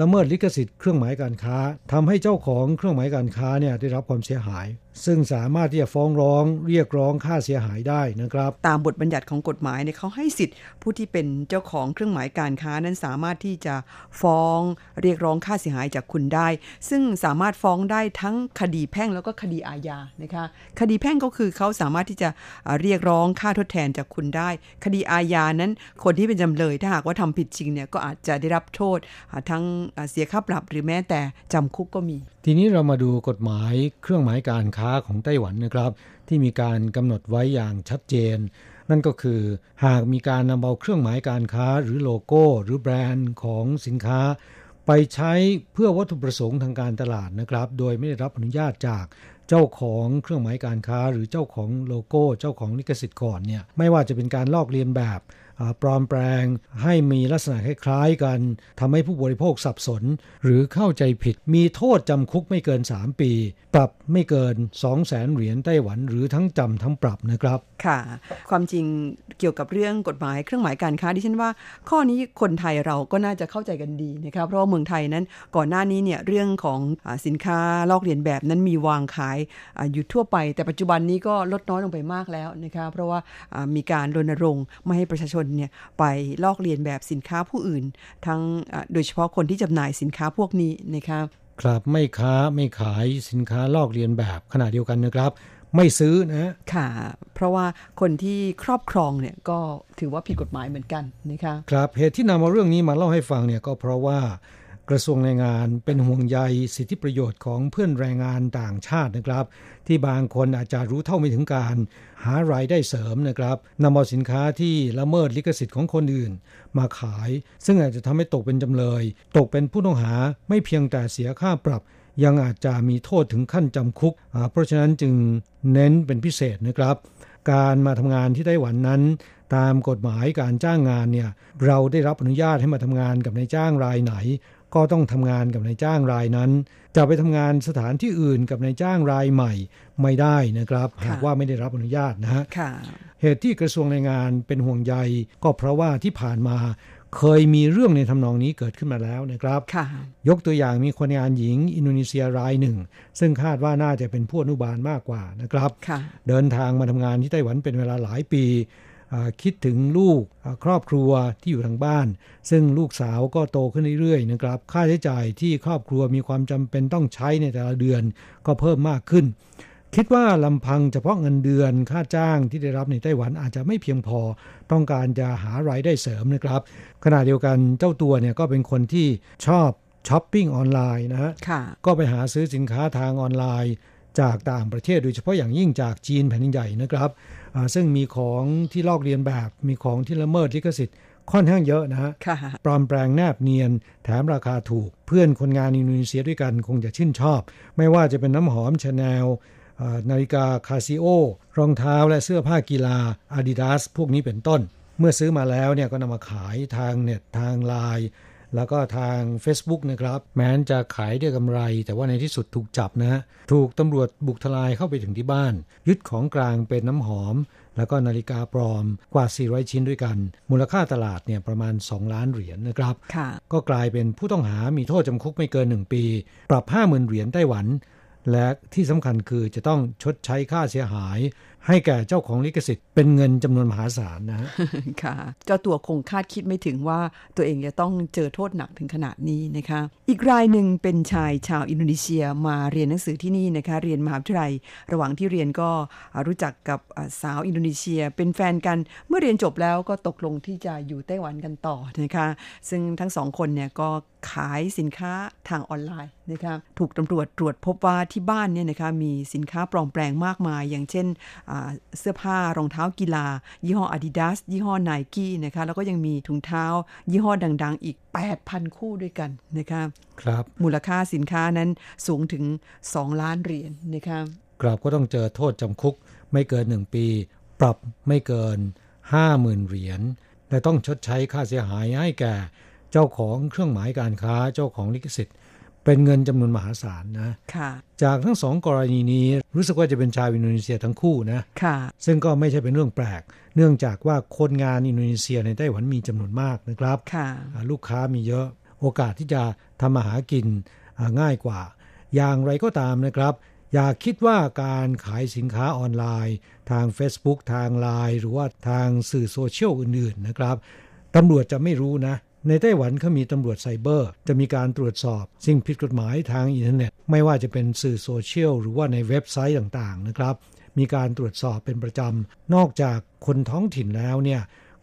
ละเมิดลิขสิทธิ์เครื่องหมายการค้าทำให้เจ้าของเครื่องหมายการค้าเนี่ยได้รับความเสียหาย ซึ่งสามารถที่จะฟ้องร้องเรียกร้องค่าเสียหายได้นะครับ ตามบทบัญญัติของกฎหมายเนี่ยเขาให้สิทธิ์ผู้ที่เป็นเจ้าของเครื่องหมายการค้านั้นสามารถที่จะฟ้องเรียกร้องค่าเสียหายจากคุณได้ ซึ่งสามารถฟ้องได้ทั้งคดีแพ่งแล้วก็คดีอาญานะคะคดีแพ่งก็คือเขาสามารถที่จะเรียกร้องค่าทดแทนจากคุณได้ คดีอาญานั้นคนที่เป็นจำเลยถ้าหากว่าทำผิดจริงเนี่ยก็อาจจะได้รับโทษทั้งเสียค่าปรับหรือแม้แต่จำคุกก็มี ทีนี้เรามาดูกฎหมายเครื่องหมายการค้าของไต้หวันนะครับ ที่มีการกำหนดไว้อย่างชัดเจน นั่นก็คือหากมีการนำเอาเครื่องหมายการค้าหรือโลโก้ หรือแบรนด์ของสินค้า ไปใช้เพื่อวัตถุประสงค์ทางการตลาดนะครับ โดยไม่ได้รับอนุญาตจากเจ้าของเครื่องหมายการค้า หรือเจ้าของโลโก้ เจ้าของลิขสิทธิ์ก่อนเนี่ยไม่ว่าจะเป็นการลอกเลียนแบบปลอมแปลงให้มีลักษณะคล้ายๆกันทำให้ผู้บริโภคสับสน หรือเข้าใจผิดมีโทษจำคุกไม่เกิน 3 ปี ปรับไม่เกิน 2 0 0แสนเหรียญไต้หวันหรือทั้งจำทั้งปรับนะครับ ค่ะ ความจริงเกี่ยวกับเรื่องกฎหมายเครื่องหมายการค้าดิฉันว่า ข้อนี้คนไทยเราก็น่าจะเข้าใจกันดีนะครับเพราะเมืองไทยนั้นก่อนหน้านี้เนี่ยเรื่องของอสินค้าลอกเลียนแบบนั้นมีวางขายออยู่ทั่วไป แต่ปัจจุบันนี้ก็ลดน้อยลงไปมากแล้วนะคะเพราะว่ามีการรณรงค์ไม่ให้ประชาชนเนี่ยไปลอกเลียนแบบสินค้าผู้อื่น ทั้งโดยเฉพาะคนที่จำหน่ายสินค้าพวกนี้นะครับ ครับไม่ค้าไม่ขายสินค้าลอกเลียนแบบขณะเดียวกันนะครับ ไม่ซื้อนะค่ะ เพราะว่าคนที่ครอบครองเนี่ยก็ถือว่าผิดกฎหมายเหมือนกันนะคะครับเหตุที่นำมาเรื่องนี้มาเล่าให้ฟังเนี่ยก็เพราะว่า กระทรวงแรงงานเป็นห่วงใยสิทธิประโยชน์ของเพื่อนแรงงานต่างชาตินะครับ ที่บางคนอาจจะรู้เท่าไม่ถึงการ หารายได้เสริมนะครับนำเอาสินค้าที่ละเมิดลิขสิทธิ์ของคนอื่น มาขาย ซึ่งอาจจะทำให้ตกเป็นจำเลย ตกเป็นผู้ต้องหาไม่เพียงแต่เสียค่าปรับ ยังอาจจะมีโทษถึงขั้นจำคุก เพราะฉะนั้นจึงเน้นเป็นพิเศษนะครับการมาทำงานที่ไต้หวันนั้น ตามกฎหมายการจ้างงานเนี่ยเราได้รับอนุญาตให้มาทำงานกับนายจ้างรายไหน ก็ต้องทำงานกับนายจ้างรายนั้น จะไปทำงานสถานที่อื่นกับนายจ้างรายใหม่ไม่ได้นะครับ หากว่าไม่ได้รับอนุญาตนะฮะเหตุที่กระทรวงแรงงานเป็นห่วงใย ก็เพราะว่าที่ผ่านมาเคยมีเรื่องในทำนองนี้เกิดขึ้นมาแล้วนะครับ ยกตัวอย่างมีคนงานหญิงอินโดนีเซียรายหนึ่ง ซึ่งคาดว่าน่าจะเป็นผู้อนุบาลมากกว่านะครับ เดินทางมาทำงานที่ไต้หวันเป็นเวลาหลายปี คิดถึงลูกครอบครัวที่อยู่ทางบ้าน ซึ่งลูกสาวก็โตขึ้นเรื่อยๆนะครับ ค่าใช้จ่ายที่ครอบครัวมีความจำเป็นต้องใช้ในแต่ละเดือนก็เพิ่มมากขึ้น คิดว่าลำพังเฉพาะเงินเดือนค่าจ้างที่ได้รับในไต้หวันอาจจะไม่เพียงพอ ต้องการจะหารายได้เสริมนะครับ ขณะเดียวกันเจ้าตัวเนี่ยก็เป็นคนที่ชอบช้อปปิ้งออนไลน์นะฮะก็ไปหาซื้อสินค้าทางออนไลน์จากต่างประเทศโดยเฉพาะอย่างยิ่งจากจีนแผ่นใหญ่นะครับ ซึ่งมีของที่ลอกเลียนแบบ มีของที่ละเมิดลิขสิทธิ์ค่อนข้างเยอะนะฮะปลอมแปลงแนบเนียน แถมราคาถูก เพื่อนคนงานอินโดนีเซียด้วยกันคงจะชื่นชอบ ไม่ว่าจะเป็นน้ำหอมชาแนลนาฬิกาคาซิโอรองเท้าและเสื้อผ้ากีฬา Adidas พวกนี้เป็นต้น เมื่อซื้อมาแล้วเนี่ยก็นำมาขายทางเน็ตทางไลน์ แล้วก็ทาง Facebook นะครับ แม้นจะขายได้กำไร แต่ว่าในที่สุดถูกจับนะ ถูกตำรวจบุกทลายเข้าไปถึงที่บ้าน ยึดของกลางเป็นน้ำหอม แล้วก็นาฬิกาปลอมกว่า 400 ชิ้นด้วยกัน มูลค่าตลาดเนี่ยประมาณ 2 ล้านเหรียญนนะครับ ก็กลายเป็นผู้ต้องหามีโทษจำคุกไม่เกิน 1 ปี ปรับ 50,000 เหรียญไต้หวัน และที่สำคัญคือจะต้องชดใช้ค่าเสียหาย ให้แก่เจ้าของลิขสิทธิ์เป็นเงินจำนวนมหาศาลนะค่ะเจ้าตัวคงคาดคิดไม่ถึงว่าตัวเองจะต้องเจอโทษหนักถึงขนาดนี้นะคะ อีกรายหนึ่งเป็นชายชาวอินโดนีเซียมาเรียนหนังสือที่นี่นะคะ เรียนมหาวิทยาลัย ระหว่างที่เรียนก็รู้จักกับสาวอินโดนีเซีย เป็นแฟนกันเมื่อเรียนจบแล้วก็ตกลงที่จะอยู่ไต้หวันกันต่อนะคะ ซึ่งทั้งสองคนเนี่ยก็ ขายสินค้าทางออนไลน์นะคะถูกตำรวจตรวจพบว่าที่บ้านเนี่ยนะคะมีสินค้าปลอมแปลงมากมาย อย่างเช่นเสื้อผ้ารองเท้ากีฬา ยี่ห้อ Adidas ยี่ห้อ Nike นะคะแล้วก็ยังมีถุงเท้า ยี่ห้อดัง ๆ อีก 8,000 คู่ด้วยกันนะคะครับมูลค่าสินค้านั้นสูงถึง 2 ล้านเหรียญนนะคะครับก็ต้องเจอโทษจำคุกไม่เกิน 1 ปี ปรับไม่เกิน 50,000 เหรียญและต้องชดใช้ค่าเสียหายให้แก่ เจ้าของเครื่องหมายการค้าเจ้าของลิขสิทธิ์ เป็นเงินจำนวนมหาศาลนะค่ะจากทั้งสองกรณีนี้รู้สึกว่าจะเป็นชาวอินโดนีเซียทั้งคู่นะค่ะ ซึ่งก็ไม่ใช่เป็นเรื่องแปลก เนื่องจากว่าคนงานอินโดนีเซียในไต้หวันมีจำนวนมากนะครับค่ะลูกค้ามีเยอะโอกาสที่จะทำมาหากินง่ายกว่า อย่างไรก็ตามนะครับ อย่าคิดว่าการขายสินค้าออนไลน์ ทาง Facebook ทางไลน์หรือว่าทางสื่อโซเชียลอื่นๆนะครับตำรวจจะไม่รู้นะ ในไต้หวันเขามีตำรวจไซเบอร์ จะมีการตรวจสอบ สิ่งผิดกฎหมายทางอินเทอร์เน็ต ไม่ว่าจะเป็นสื่อโซเชียลหรือว่าในเว็บไซต์ต่างๆนะครับ มีการตรวจสอบเป็นประจำ นอกจากคนท้องถิ่นแล้วเนี่ย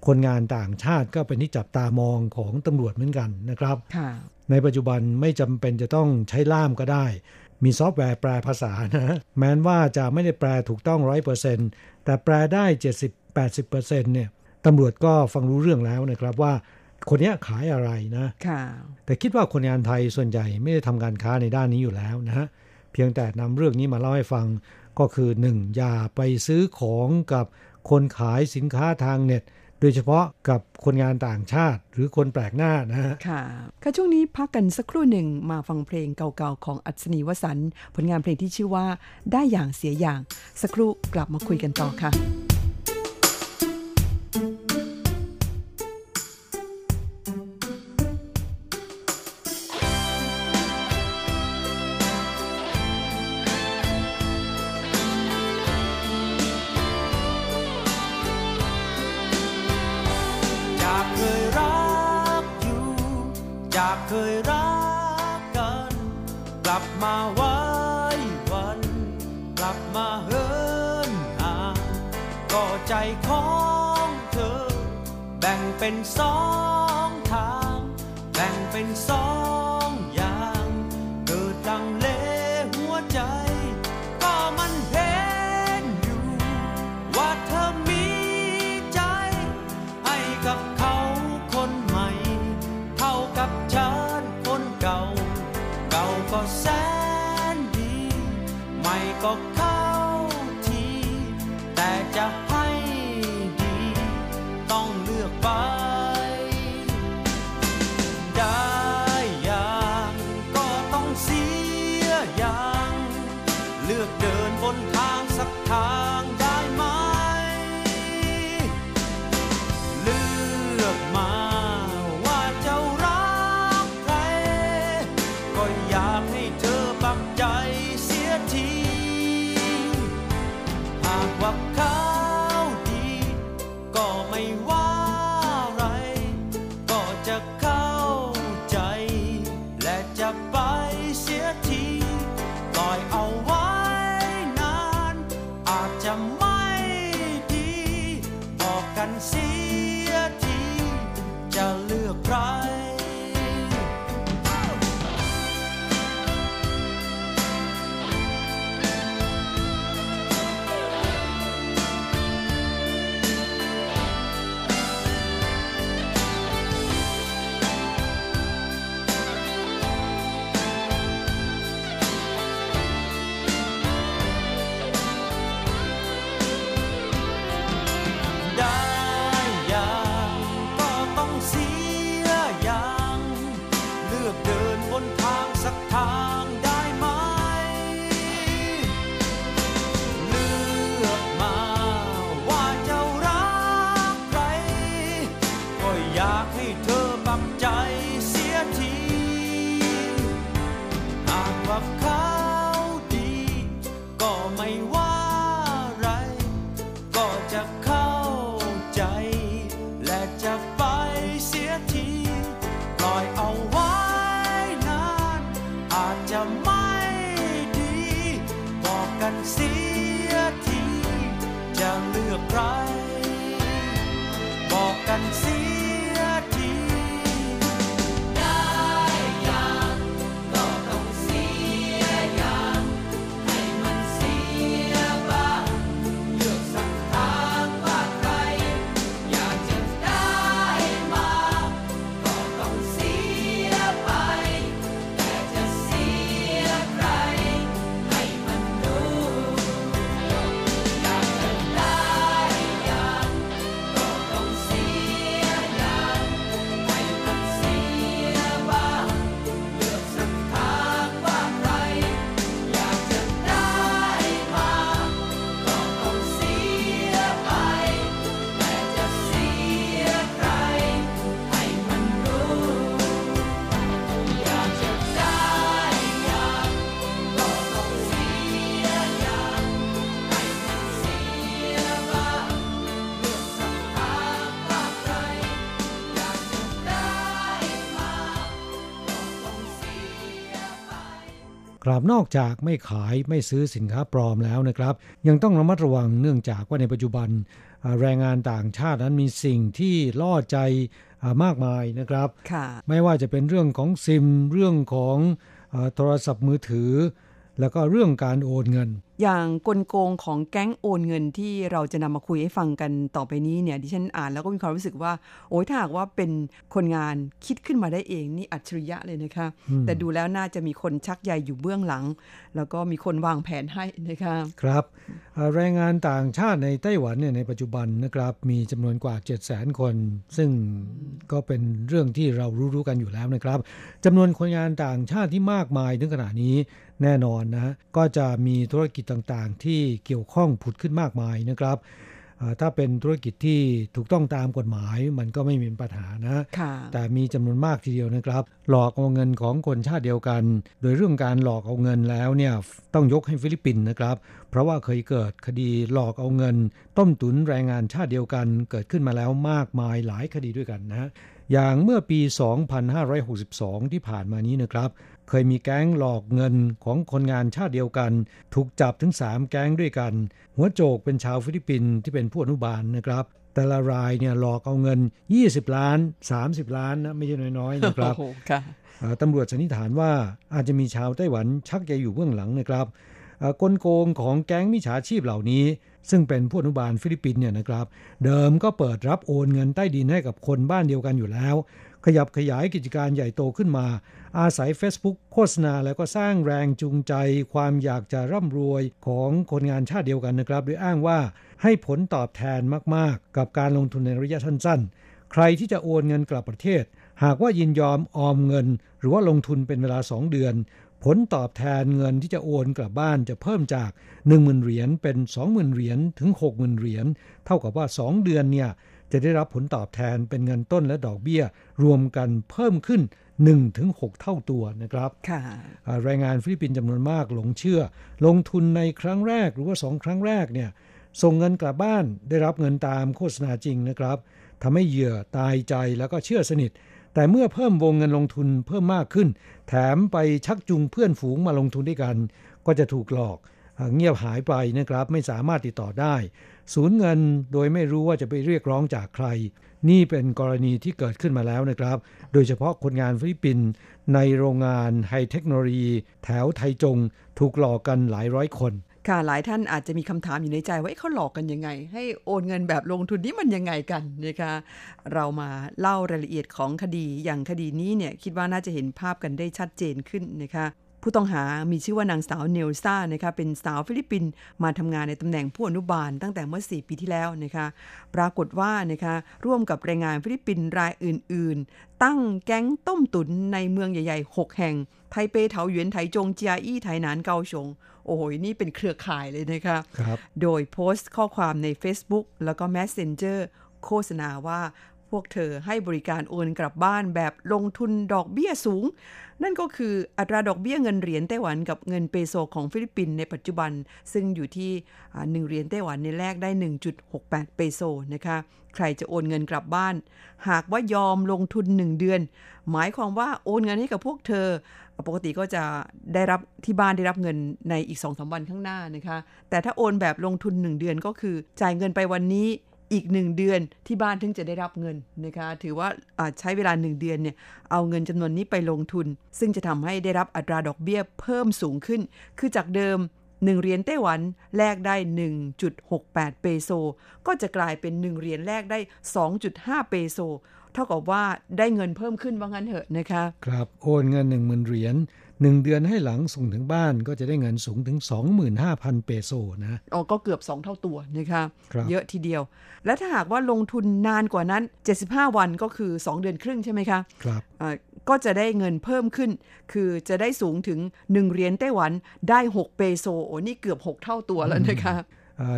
คนงานต่างชาติก็เป็นที่จับตามองของตำรวจเหมือนกันนะครับ ในปัจจุบันไม่จำเป็นจะต้องใช้ล่ามก็ได้ มีซอฟต์แวร์แปลภาษานะ แม้ว่าจะไม่ได้แปลถูกต้องร้อยเปอร์เซ็นต์แต่แปลได้70-80%เนี่ยตำรวจก็ฟังรู้เรื่องแล้วนะครับว่า คนนี้ขายอะไรนะแต่คิดว่าคนงานไทยส่วนใหญ่ไม่ได้ทำการค้าในด้านนี้อยู่แล้วนะฮะเพียงแต่นำเรื่องนี้มาเล่าให้ฟังก็คือหนึ่งอย่าไปซื้อของกับคนขายสินค้าทางเน็ต โดยเฉพาะกับคนงานต่างชาติ หรือคนแปลกหน้านะฮะค่ะค่ะช่วงนี้พักกันสักครู่หนึ่งมาฟังเพลงเก่าๆของอัศนีวสันผลงานเพลงที่ชื่อว่าได้อย่างเสียอย่างสักครู่กลับมาคุยกันต่อค่ เป็นสอง of course. ะครับนอกจากไม่ขายไม่ซื้อสินค้าปลอมแล้วนะครับ ยังต้องระมัดระวังเนื่องจากว่าในปัจจุบันแรงงานต่างชาตินั้นมีสิ่งที่ล่อใจมากมายนะครับ ไม่ว่าจะเป็นเรื่องของซิม เรื่องของโทรศัพท์มือถือ แล้วก็เรื่องการโอนเงิน อย่างกลโกงของแก๊งโอนเงินที่เราจะนำมาคุยให้ฟังกันต่อไปนี้เนี่ยดิฉันอ่านแล้วก็มีความรู้สึกว่า โอ้ยถ้าหากว่าเป็นคนงานคิดขึ้นมาได้เองนี่อัจฉริยะเลยนะคะ แต่ดูแล้วน่าจะมีคนชักใยอยู่เบื้องหลัง แล้วก็มีคนวางแผนให้นะคะครับแรงงานต่างชาติในไต้หวันเนี่ยในปัจจุบันนะครับมีจำนวนกว่า 7 0 0 0 0 0 คน ซึ่งก็เป็นเรื่องที่เรารู้ๆกันอยู่แล้วนะครับจำนวนคนงานต่างชาติที่มากมายถึงขนาดนี้แน่นอนนะก็จะมีธุรกิจต่างๆ ที่เกี่ยวข้องผุดขึ้นมากมายนะครับ ถ้าเป็นธุรกิจที่ถูกต้องตามกฎหมายมันก็ไม่มีปัญหานะแต่มีจำนวนมากทีเดียวนะครับ หลอกเอาเงินของคนชาติเดียวกัน โดยเรื่องการหลอกเอาเงินแล้วเนี่ยต้องยกให้ฟิลิปปินส์นะครับ เพราะว่าเคยเกิดคดีหลอกเอาเงิน ต้มตุนแรงงานชาติเดียวกัน เกิดขึ้นมาแล้วมากมายหลายคดีด้วยกันนะอย่างเมื่อปี 2562 ที่ผ่านมานี้นะครับเคยมีแก๊งหลอกเงินของคนงานชาติเดียวกัน ถูกจับถึง 3 แก๊งด้วยกัน หัวโจกเป็นชาวฟิลิปปินส์ที่เป็นผู้อนุบาลนะครับ แต่ละรายเนี่ยหลอกเอาเงิน 20 ล้าน 30 ล้านนะไม่ใช่น้อยๆนะครับตำรวจสันนิษฐานว่าอาจจะมีชาวไต้หวันชักใยอยู่เบื้องหลังนะครับกลโกงของแก๊งมิจฉาชีพเหล่านี้ ซึ่งเป็นผู้อนุบาลฟิลิปปินส์เนี่ยนะครับ เดิมก็เปิดรับโอนเงินใต้ดินให้กับคนบ้านเดียวกันอยู่แล้ว ขยับขยายกิจการใหญ่โตขึ้นมา อาศัย Facebook โฆษณาแล้วก็สร้างแรงจูงใจ ความอยากจะร่ำรวยของคนงานชาติเดียวกันนะครับ โดยอ้างว่าให้ผลตอบแทนมาก ๆ กับการลงทุนในระยะสั้น ๆ ใครที่จะโอนเงินกลับประเทศ หากว่ายินยอมออมเงิน หรือว่าลงทุนเป็นเวลา 2 เดือน ผลตอบแทนเงินที่จะโอนกลับบ้านจะเพิ่มจาก 10,000เหรียญเป็น 20,000เหรียญถึง 60,000เหรียญเท่ากับว่า 2 เดือนเนี่ย จะได้รับผลตอบแทนเป็นเงินต้นและดอกเบี้ย รวมกันเพิ่มขึ้น1ถึง6เท่าตัวนะครับแรงงานฟิลิปปินส์จำนวนมากหลงเชื่อ ลงทุนในครั้งแรกหรือว่า 2 ครั้งแรกเนี่ยส่งเงินกลับบ้านได้รับเงินตามโฆษณาจริงนะครับทำให้เหยื่อตายใจแล้วก็เชื่อสนิท แต่เมื่อเพิ่มวงเงินลงทุนเพิ่มมากขึ้น แถมไปชักจูงเพื่อนฝูงมาลงทุนด้วยกัน ก็จะถูกหลอกเงียบหายไปนะครับ ไม่สามารถติดต่อได้ สูญเงินโดยไม่รู้ว่าจะไปเรียกร้องจากใคร นี่เป็นกรณีที่เกิดขึ้นมาแล้วนะครับ โดยเฉพาะคนงานฟิลิปปินส์ในโรงงานไฮเทคโนโลยี แถวไถจง ถูกหลอกกันหลายร้อยคนค่ะหลายท่านอาจจะมีคำถามอยู่ในใจว่าเขาหลอกกันยังไง ให้โอนเงินแบบลงทุนนี่มันยังไงกันนะคะเรามาเล่ารายละเอียดของคดีอย่างคดีนี้เนี่ยคิดว่าน่าจะเห็นภาพกันได้ชัดเจนขึ้นนะคะ ผู้ต้องหามีชื่อว่านางสาวเนลซ่านะคะเป็นสาวฟิลิปปินส์มาทำงานในตำแหน่งผู้อนุบาลตั้งแต่เมื่อ 4 ปีที่แล้วนะคะปรากฏว่านะคะร่วมกับแรงงานฟิลิปปินส์รายอื่น ๆ ตั้งแก๊งต้มตุ๋นในเมืองใหญ่ ๆ 6 แห่ง ไทเปเถาหยวนไถจงเจียอี้ไถหนานเกาสง โอ้ยนี่เป็นเครือข่ายเลยนะคะโดยโพสต์ข้อความใน Facebook แล้วก็ Messenger โฆษณาว่า พวกเธอให้บริการโอนกลับบ้านแบบลงทุนดอกเบี้ยสูง นั่นก็คืออัตราดอกเบี้ยเงินเหรียญไต้หวันกับเงินเปโซของฟิลิปปินส์ในปัจจุบัน ซึ่งอยู่ที่หนึ่งเหรียญไต้หวันในแลกได้ 1.68 เปโซนะคะใครจะโอนเงินกลับบ้าน หากว่ายอมลงทุน 1 เดือน หมายความว่าโอนเงินให้กับพวกเธอ ปกติก็จะได้รับที่บ้านได้รับเงินในอีก2อสวันข้างหน้านะคะแต่ถ้าโอนแบบลงทุน 1 เดือนก็คือจ่ายเงินไปวันนี้ อีกหนึ่งเดือนที่บ้านถึงจะได้รับเงินนะคะถือว่าใช้เวลาหนึ่งเดือนเนี่ยเอาเงินจำนวนนี้ไปลงทุน ซึ่งจะทำให้ได้รับอัตราดอกเบี้ยเพิ่มสูงขึ้น คือจากเดิม 1 เหรียญไต้หวันแลกได้ 1.68 เปโซ ก็จะกลายเป็น 1 เหรียญแลกได้ 2.5 เปโซ เท่ากับว่าได้เงินเพิ่มขึ้นว่างั้นเถอะนะคะ ครับโอนเงิน 1 0,000 เหรียญ หนึ่งเดือนให้หลังส่งถึงบ้านก็จะได้เงินสูงถึง 25,000 เปโซนะอ๋อก็เกือบ 2 เท่าตัวนะคะคเยอะทีเดียว และถ้าหากว่าลงทุนนานกว่านั้น 75 วันก็คือ 2 เดือนครึ่งใช่ไหมคะ ครับก็จะได้เงินเพิ่มขึ้น คือจะได้สูงถึง 1เหรียญไต้หวันได้ 6 เปโซโอ้นี่เกือบ 6 เท่าตัวแล้วนะคะ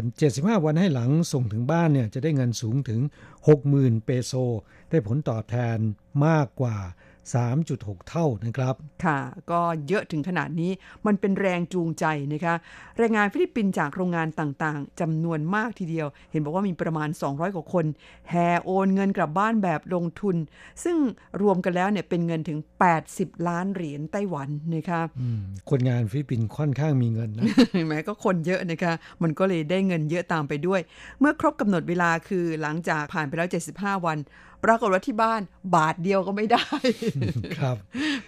75 วันให้หลังส่งถึงบ้านเนี่ยจะได้เงินสูงถึง 60,000 เปโซ ได้ผลตอบแทนมากกว่า 3.6 เท่านะครับ ค่ะ ก็เยอะถึงขนาดนี้มันเป็นแรงจูงใจนะคะแรงงานฟิลิปปินส์จากโรงงานต่างๆจำนวนมากทีเดียว เห็นบอกว่ามีประมาณ 200 กว่าคน แห่โอนเงินกลับบ้านแบบลงทุน ซึ่งรวมกันแล้วเนี่ยเป็นเงินถึง 80 ล้านเหรียญไต้หวันนะคะคนงานฟิลิปปินส์ค่อนข้างมีเงินนะแหมก็คนเยอะนะคะมันก็เลยได้เงินเยอะตามไปด้วย เมื่อครบกำหนดเวลาคือหลังจากผ่านไปแล้ว 75 วัน ปรากฏว่าที่บ้านบาทเดียวก็ไม่ได้ครับ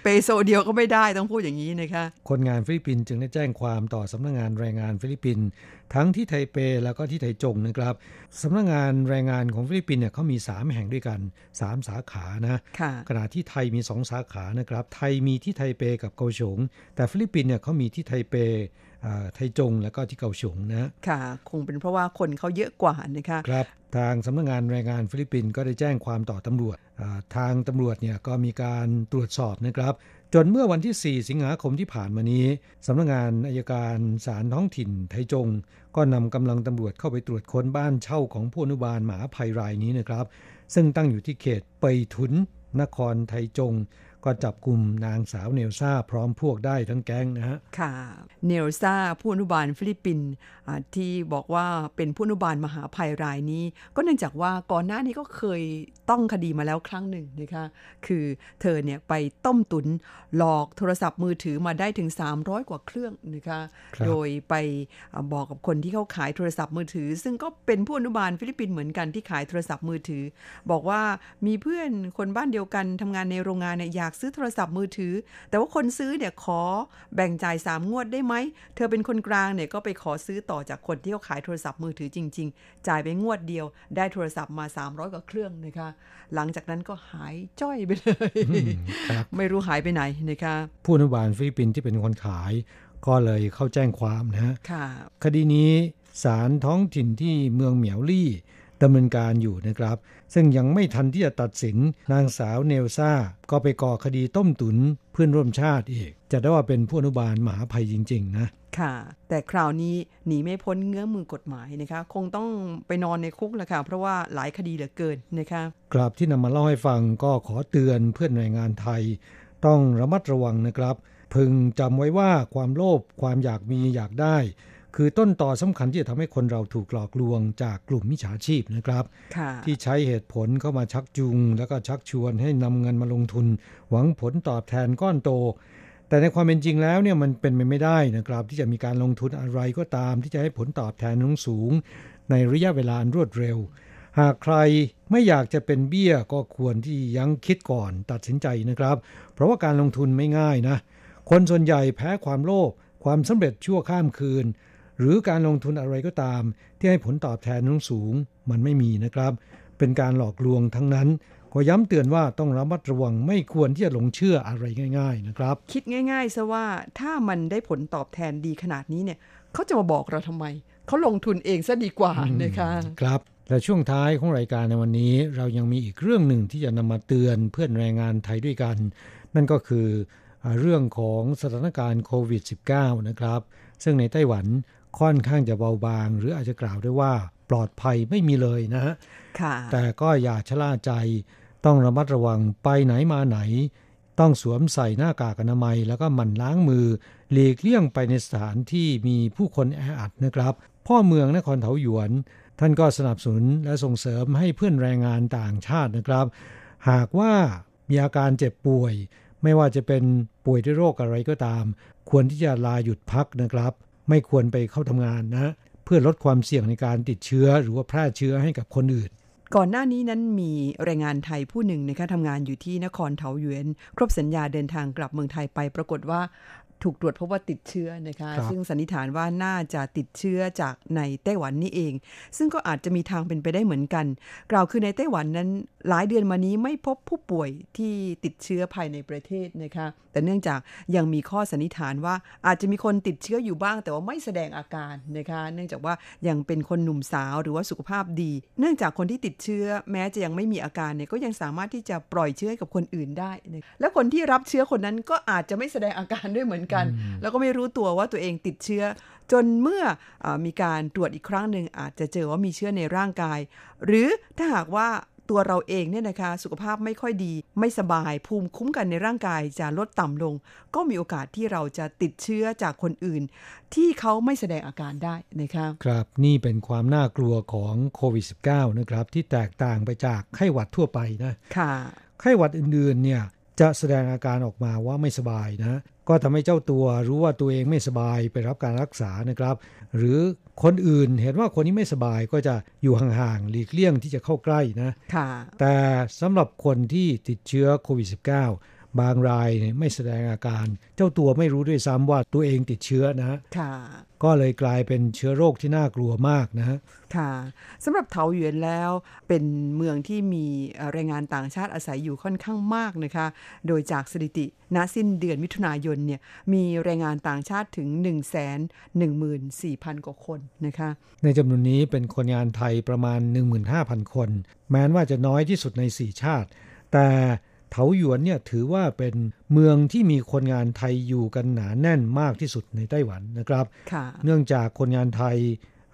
เปโซเดียวก็ไม่ได้ต้องพูดอย่างนี้นะคะ คนงานฟิลิปปินส์จึงได้แจ้งความต่อสำนักงานแรงงานฟิลิปปินส์ทั้งที่ไทเปแล้วก็ที่ไถจงนะครับสำนักงานแรงงานของฟิลิปปินส์เนี่ยเขามี 3 แห่งด้วยกัน 3 สาขานะค่ะขณะที่ไทยมี 2 สาขานะครับไทยมีที่ไทเปกับเกาสงแต่ฟิลิปปินส์เนี่ยเขามีที่ไทเปอ่า ไถจงแล้วก็ที่เกาสงนะค่ะ คงเป็นเพราะว่าคนเขาเยอะกว่านะคะครับทางสำนักงานแรงงานฟิลิปปินส์ก็ได้แจ้งความต่อตำรวจอ่าทางตำรวจเนี่ยก็มีการตรวจสอบนะครับ จนเมื่อวันที่ 4 สิงหาคมที่ผ่านมานี้สำนักงานอัยการศาลท้องถิ่นไถจง ก็นำกำลังตำรวจเข้าไปตรวจค้นบ้านเช่าของผู้อนุบาลมหาภัยรายนี้นะครับ ซึ่งตั้งอยู่ที่เขตเป่ยถุนนครไถจง ก็จับกลุ่มนางสาวเนลซ่าพร้อมพวกได้ทั้งแก๊งนะฮะ ค่ะ เนลซ่าผู้อนุบาลฟิลิปปินส์อ่าที่บอกว่าเป็นผู้อนุบาลมหาภัยรายนี้ ก็เนื่องจากว่าก่อนหน้านี้ก็เคยต้องคดีมาแล้วครั้งหนึ่งนะคะ คือเธอเนี่ยไปต้มตุนหลอกโทรศัพท์มือถือมาได้ถึง 300 กว่าเครื่องนะคะครับโดยไปอ่าบอกกับคนที่เขาขายโทรศัพท์มือถือ ซึ่งก็เป็นผู้อนุบาลฟิลิปปินส์เหมือนกันที่ขายโทรศัพท์มือถือ บอกว่ามีเพื่อนคนบ้านเดียวกันทำงานในโรงงานเนี่ยอยากซื้อโทรศัพท์มือถือ แต่ว่าคนซื้อเนี่ยขอแบ่งจ่ายสามงวดได้ไหม เธอเป็นคนกลางเนี่ยก็ไปขอซื้อต่อจากคนที่เขาขายโทรศัพท์มือถือจริง ๆ จ่ายไปงวดเดียว ได้โทรศัพท์มา 300กว่าเครื่องนะคะ หลังจากนั้นก็หายจ้อยไปเลยครับไม่รู้หายไปไหนนะคะผู้อนุบาลฟิลิปปินส์ที่เป็นคนขาย ก็เลยเข้าแจ้งความนะฮะค่ะคดีนี้ศาลท้องถิ่นที่เมืองเหมียวลี่ ดำเนินการอยู่นะครับ ซึ่งยังไม่ทันที่จะตัดสินนางสาวเนลซ่าก็ไปก่อคดีต้มตุ๋นเพื่อนร่วมชาติอีก จัดได้ว่าเป็นผู้อนุบาลมหาภัยจริง ๆ นะค่ะ แต่คราวนี้หนีไม่พ้นเงื้อมือกฎหมายนะคะ คงต้องไปนอนในคุกแหละค่ะ เพราะว่าหลายคดีเหลือเกินนะคะกราบที่นำมาเล่าให้ฟังก็ขอเตือนเพื่อนแรงงานไทย ต้องระมัดระวังนะครับ พึงจำไว้ว่าความโลภความอยากมีอยากได้ คือต้นต่อสำคัญที่จะทำให้คนเราถูกหลอกลวงจากกลุ่มมิจฉาชีพนะครับค่ะที่ใช้เหตุผลเข้ามาชักจูง แล้วก็ชักชวนให้นำเงินมาลงทุน หวังผลตอบแทนก้อนโต แต่ในความเป็นจริงแล้วเนี่ยมันเป็นไปไม่ได้นะครับ ที่จะมีการลงทุนอะไรก็ตาม ที่จะให้ผลตอบแทนสูง ในระยะเวลาอันรวดเร็ว หากใครไม่อยากจะเป็นเบี้ยก็ควรที่ยังคิดก่อนตัดสินใจนะครับ เพราะว่าการลงทุนไม่ง่ายนะคนส่วนใหญ่แพ้ความโลภความสำเร็จชั่วข้ามคืน หรือการลงทุนอะไรก็ตาม ที่ให้ผลตอบแทนสูงๆมันไม่มีนะครับ เป็นการหลอกลวงทั้งนั้นก็ย้ำเตือนว่าต้องระมัดระวังไม่ควรที่จะหลงเชื่ออะไรง่าย ๆ นะครับ คิดง่ายๆซะว่าถ้ามันได้ผลตอบแทนดีขนาดนี้เนี่ยเขาจะมาบอกเราทำไม เขาลงทุนเองซะดีกว่านะคะครับและช่วงท้ายของรายการในวันนี้ เรายังมีอีกเรื่องหนึ่งที่จะนำมาเตือนเพื่อนแรงงานไทยด้วยกัน นั่นก็คืออ่าเรื่องของสถานการณ์โควิด -19 นะครับ ซึ่งในไต้หวัน ค่อนข้างจะเบาบาง หรืออาจจะกล่าวได้ว่าปลอดภัยไม่มีเลยนะฮะค่ะแต่ก็อย่าชะล่าใจต้องระมัดระวังไปไหนมาไหน ต้องสวมใส่หน้ากากอนามัย แล้วก็หมั่นล้างมือหลีกเลี่ยงไปในสถานที่มีผู้คนแออัดนะครับ พ่อเมืองนครเถาหยวน ท่านก็สนับสนุนและส่งเสริมให้เพื่อนแรงงานต่างชาตินะครับ หากว่ามีอาการเจ็บป่วย ไม่ว่าจะเป็นป่วยด้วยโรคอะไรก็ตาม ควรที่จะลาหยุดพักนะครับ ไม่ควรไปเข้าทำงานนะ เพื่อลดความเสี่ยงในการติดเชื้อหรือว่าแพร่เชื้อให้กับคนอื่น ก่อนหน้านี้นั้นมีแรงงานไทยผู้หนึ่งนะคะทำงานอยู่ที่นครเทาหยวนครบสัญญาเดินทางกลับเมืองไทยไป ปรากฏว่า ถูกตรวจพบว่าติดเชื้อนะคะครับซึ่งสันนิษฐานว่าน่าจะติดเชื้อจากในไต้หวันนี่เอง ซึ่งก็อาจจะมีทางเป็นไปได้เหมือนกัน กล่าวคือในไต้หวันนั้น หลายเดือนมานี้ไม่พบผู้ป่วยที่ติดเชื้อภายในประเทศนะคะแต่เนื่องจากยังมีข้อสันนิษฐานว่าอาจจะมีคนติดเชื้ออยู่บ้าง แต่ว่าไม่แสดงอาการนะคะเนื่องจากว่ายังเป็นคนหนุ่มสาวหรือว่าสุขภาพดี เนื่องจากคนที่ติดเชื้อแม้จะยังไม่มีอาการเนี่ยก็ยังสามารถที่จะปล่อยเชื้อให้กับคนอื่นได้นะและคนที่รับเชื้อคนนั้นก็อาจจะไม่แสดงอาการด้วยเหมือนกันแล้วก็ไม่รู้ตัวว่าตัวเองติดเชื้อ จนเมื่ออามีการตรวจอีกครั้งหนึ่งอาจจะเจอว่ามีเชื้อในร่างกาย หรือถ้าหากว่าตัวเราเองเนี่ยนะคะสุขภาพไม่ค่อยดี ไม่สบายภูมิคุ้มกันในร่างกายจะลดต่ำลง ก็มีโอกาสที่เราจะติดเชื้อจากคนอื่น ที่เขาไม่แสดงอาการได้นะคะครับนี่เป็นความน่ากลัวของโควิด -19 นะครับที่แตกต่างไปจากไข้หวัดทั่วไปนะค่ะไข้หวัดอื่นๆเนี่ย จะแสดงอาการออกมาว่าไม่สบายนะ ก็ทำให้เจ้าตัวรู้ว่าตัวเองไม่สบายไปรับการรักษานะครับ หรือคนอื่นเห็นว่าคนนี้ไม่สบายก็จะอยู่ห่างๆหลีกเลี่ยงที่จะเข้าใกล้นะค่ะแต่สำหรับคนที่ติดเชื้อโควิด -19 บางรายเนี่ยไม่แสดงอาการ เจ้าตัวไม่รู้ด้วยซ้ำว่าตัวเองติดเชื้อนะค่ะ ก็เลยกลายเป็นเชื้อโรคที่น่ากลัวมากนะค่ะสำหรับเถาหยวนแล้วเป็นเมืองที่มีแรงงานต่างชาติอาศัยอยู่ค่อนข้างมากนะคะ โดยจากสถิติณสิ้นเดือนมิถุนายนเนี่ยมีแรงงานต่างชาติถึง 1 1 4 0 0 0 กว่าคนนะคะ ในจำนวนนี้เป็นคนงานไทยประมาณ 15,000 คน แม้ว่าจะน้อยที่สุดใน 4 ชาติ แต่ เถาหยวนเนี่ยถือว่าเป็นเมืองที่มีคนงานไทยอยู่กันหนาแน่นมากที่สุดในไต้หวันนะครับค่ะเนื่องจากคนงานไทย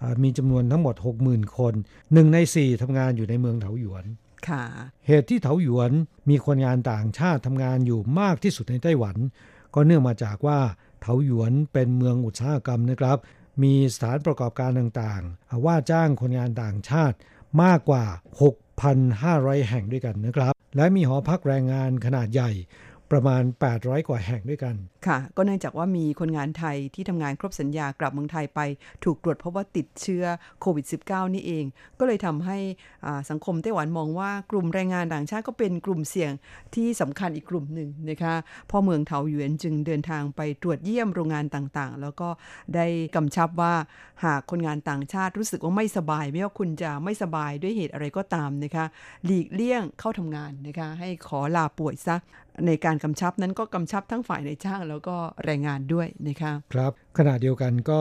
อ่ามีจำนวนทั้งหมด 60,000 คนหนึ่งใน4ทำงานอยู่ในเมืองเถาหยวนค่ะเหตุที่เถาหยวนมีคนงานต่างชาติทำงานอยู่มากที่สุดในไต้หวัน ก็เนื่องมาจากว่าเถาหยวนเป็นเมืองอุตสาหกรรมนะครับ มีสถานประกอบการต่างๆ ว่าจ้างคนงานต่างชาติมากกว่า 1,500 แห่งด้วยกันนะครับ และมีหอพักแรงงานขนาดใหญ่ประมาณ 800 กว่าแห่งด้วยกัน ค่ะ ก็เนื่องจากว่ามีคนงานไทยที่ทำงานครบสัญญากลับเมืองไทยไป ถูกตรวจพบว่าติดเชื้อโควิด -19 นี่เอง ก็เลยทำให้สังคมไต้หวันมองว่ากลุ่มแรงงานต่างชาติก็เป็นกลุ่มเสี่ยงที่สำคัญอีกกลุ่มหนึ่งนะคะพ่อเมืองเถาหยวนจึงเดินทางไปตรวจเยี่ยมโรงงานต่างๆ แล้วก็ได้กำชับว่าหากคนงานต่างชาติรู้สึกว่าไม่สบาย ไม่ว่าคุณจะไม่สบายด้วยเหตุอะไรก็ตามนะคะหลีกเลี่ยงเข้าทำงานนะคะให้ขอลาป่วยซะในการกำชับนั้นก็กำชับทั้งฝ่ายในจ้างแล้วก็แรงงานด้วยนะคะครับขณะเดียวกันก็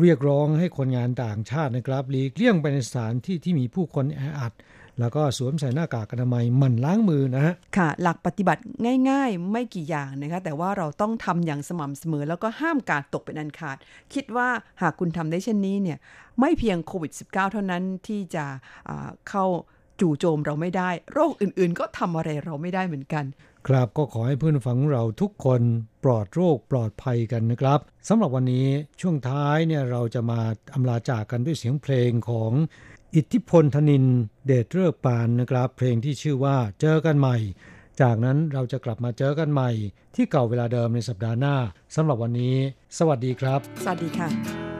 เรียกร้องให้คนงานต่างชาตินะครับหลีกเลี่ยงไปในสถานที่ที่มีผู้คนแออัด แล้วก็สวมใส่หน้ากากอนามัยหมั่นล้างมือนะฮะค่ะ หลักปฏิบัติง่าย ๆ ไม่กี่อย่างนะคะแต่ว่าเราต้องทำอย่างสม่ำเสมอ แล้วก็ห้ามการตกเป็นอันขาด คิดว่าหากคุณทำได้เช่นนี้เนี่ยไม่เพียงโควิด -19 เท่านั้นที่จะอ่าเข้าจู่โจมเราไม่ได้ โรคอื่นๆ ก็ทำอะไรเราไม่ได้เหมือนกัน ครับก็ขอให้เพื่อนฟังเราทุกคนปลอดโรคปลอดภัยกันนะครับสำหรับวันนี้ช่วงท้ายเนี่ยเราจะมาอำลาจากกันด้วยเสียงเพลงของอิทธิพลธนินเดชเลิกปานนะครับ เพลงที่ชื่อว่าเจอกันใหม่ จากนั้นเราจะกลับมาเจอกันใหม่ ที่เก่าเวลาเดิมในสัปดาห์หน้าสำหรับวันนี้ สวัสดีครับ สวัสดีค่ะ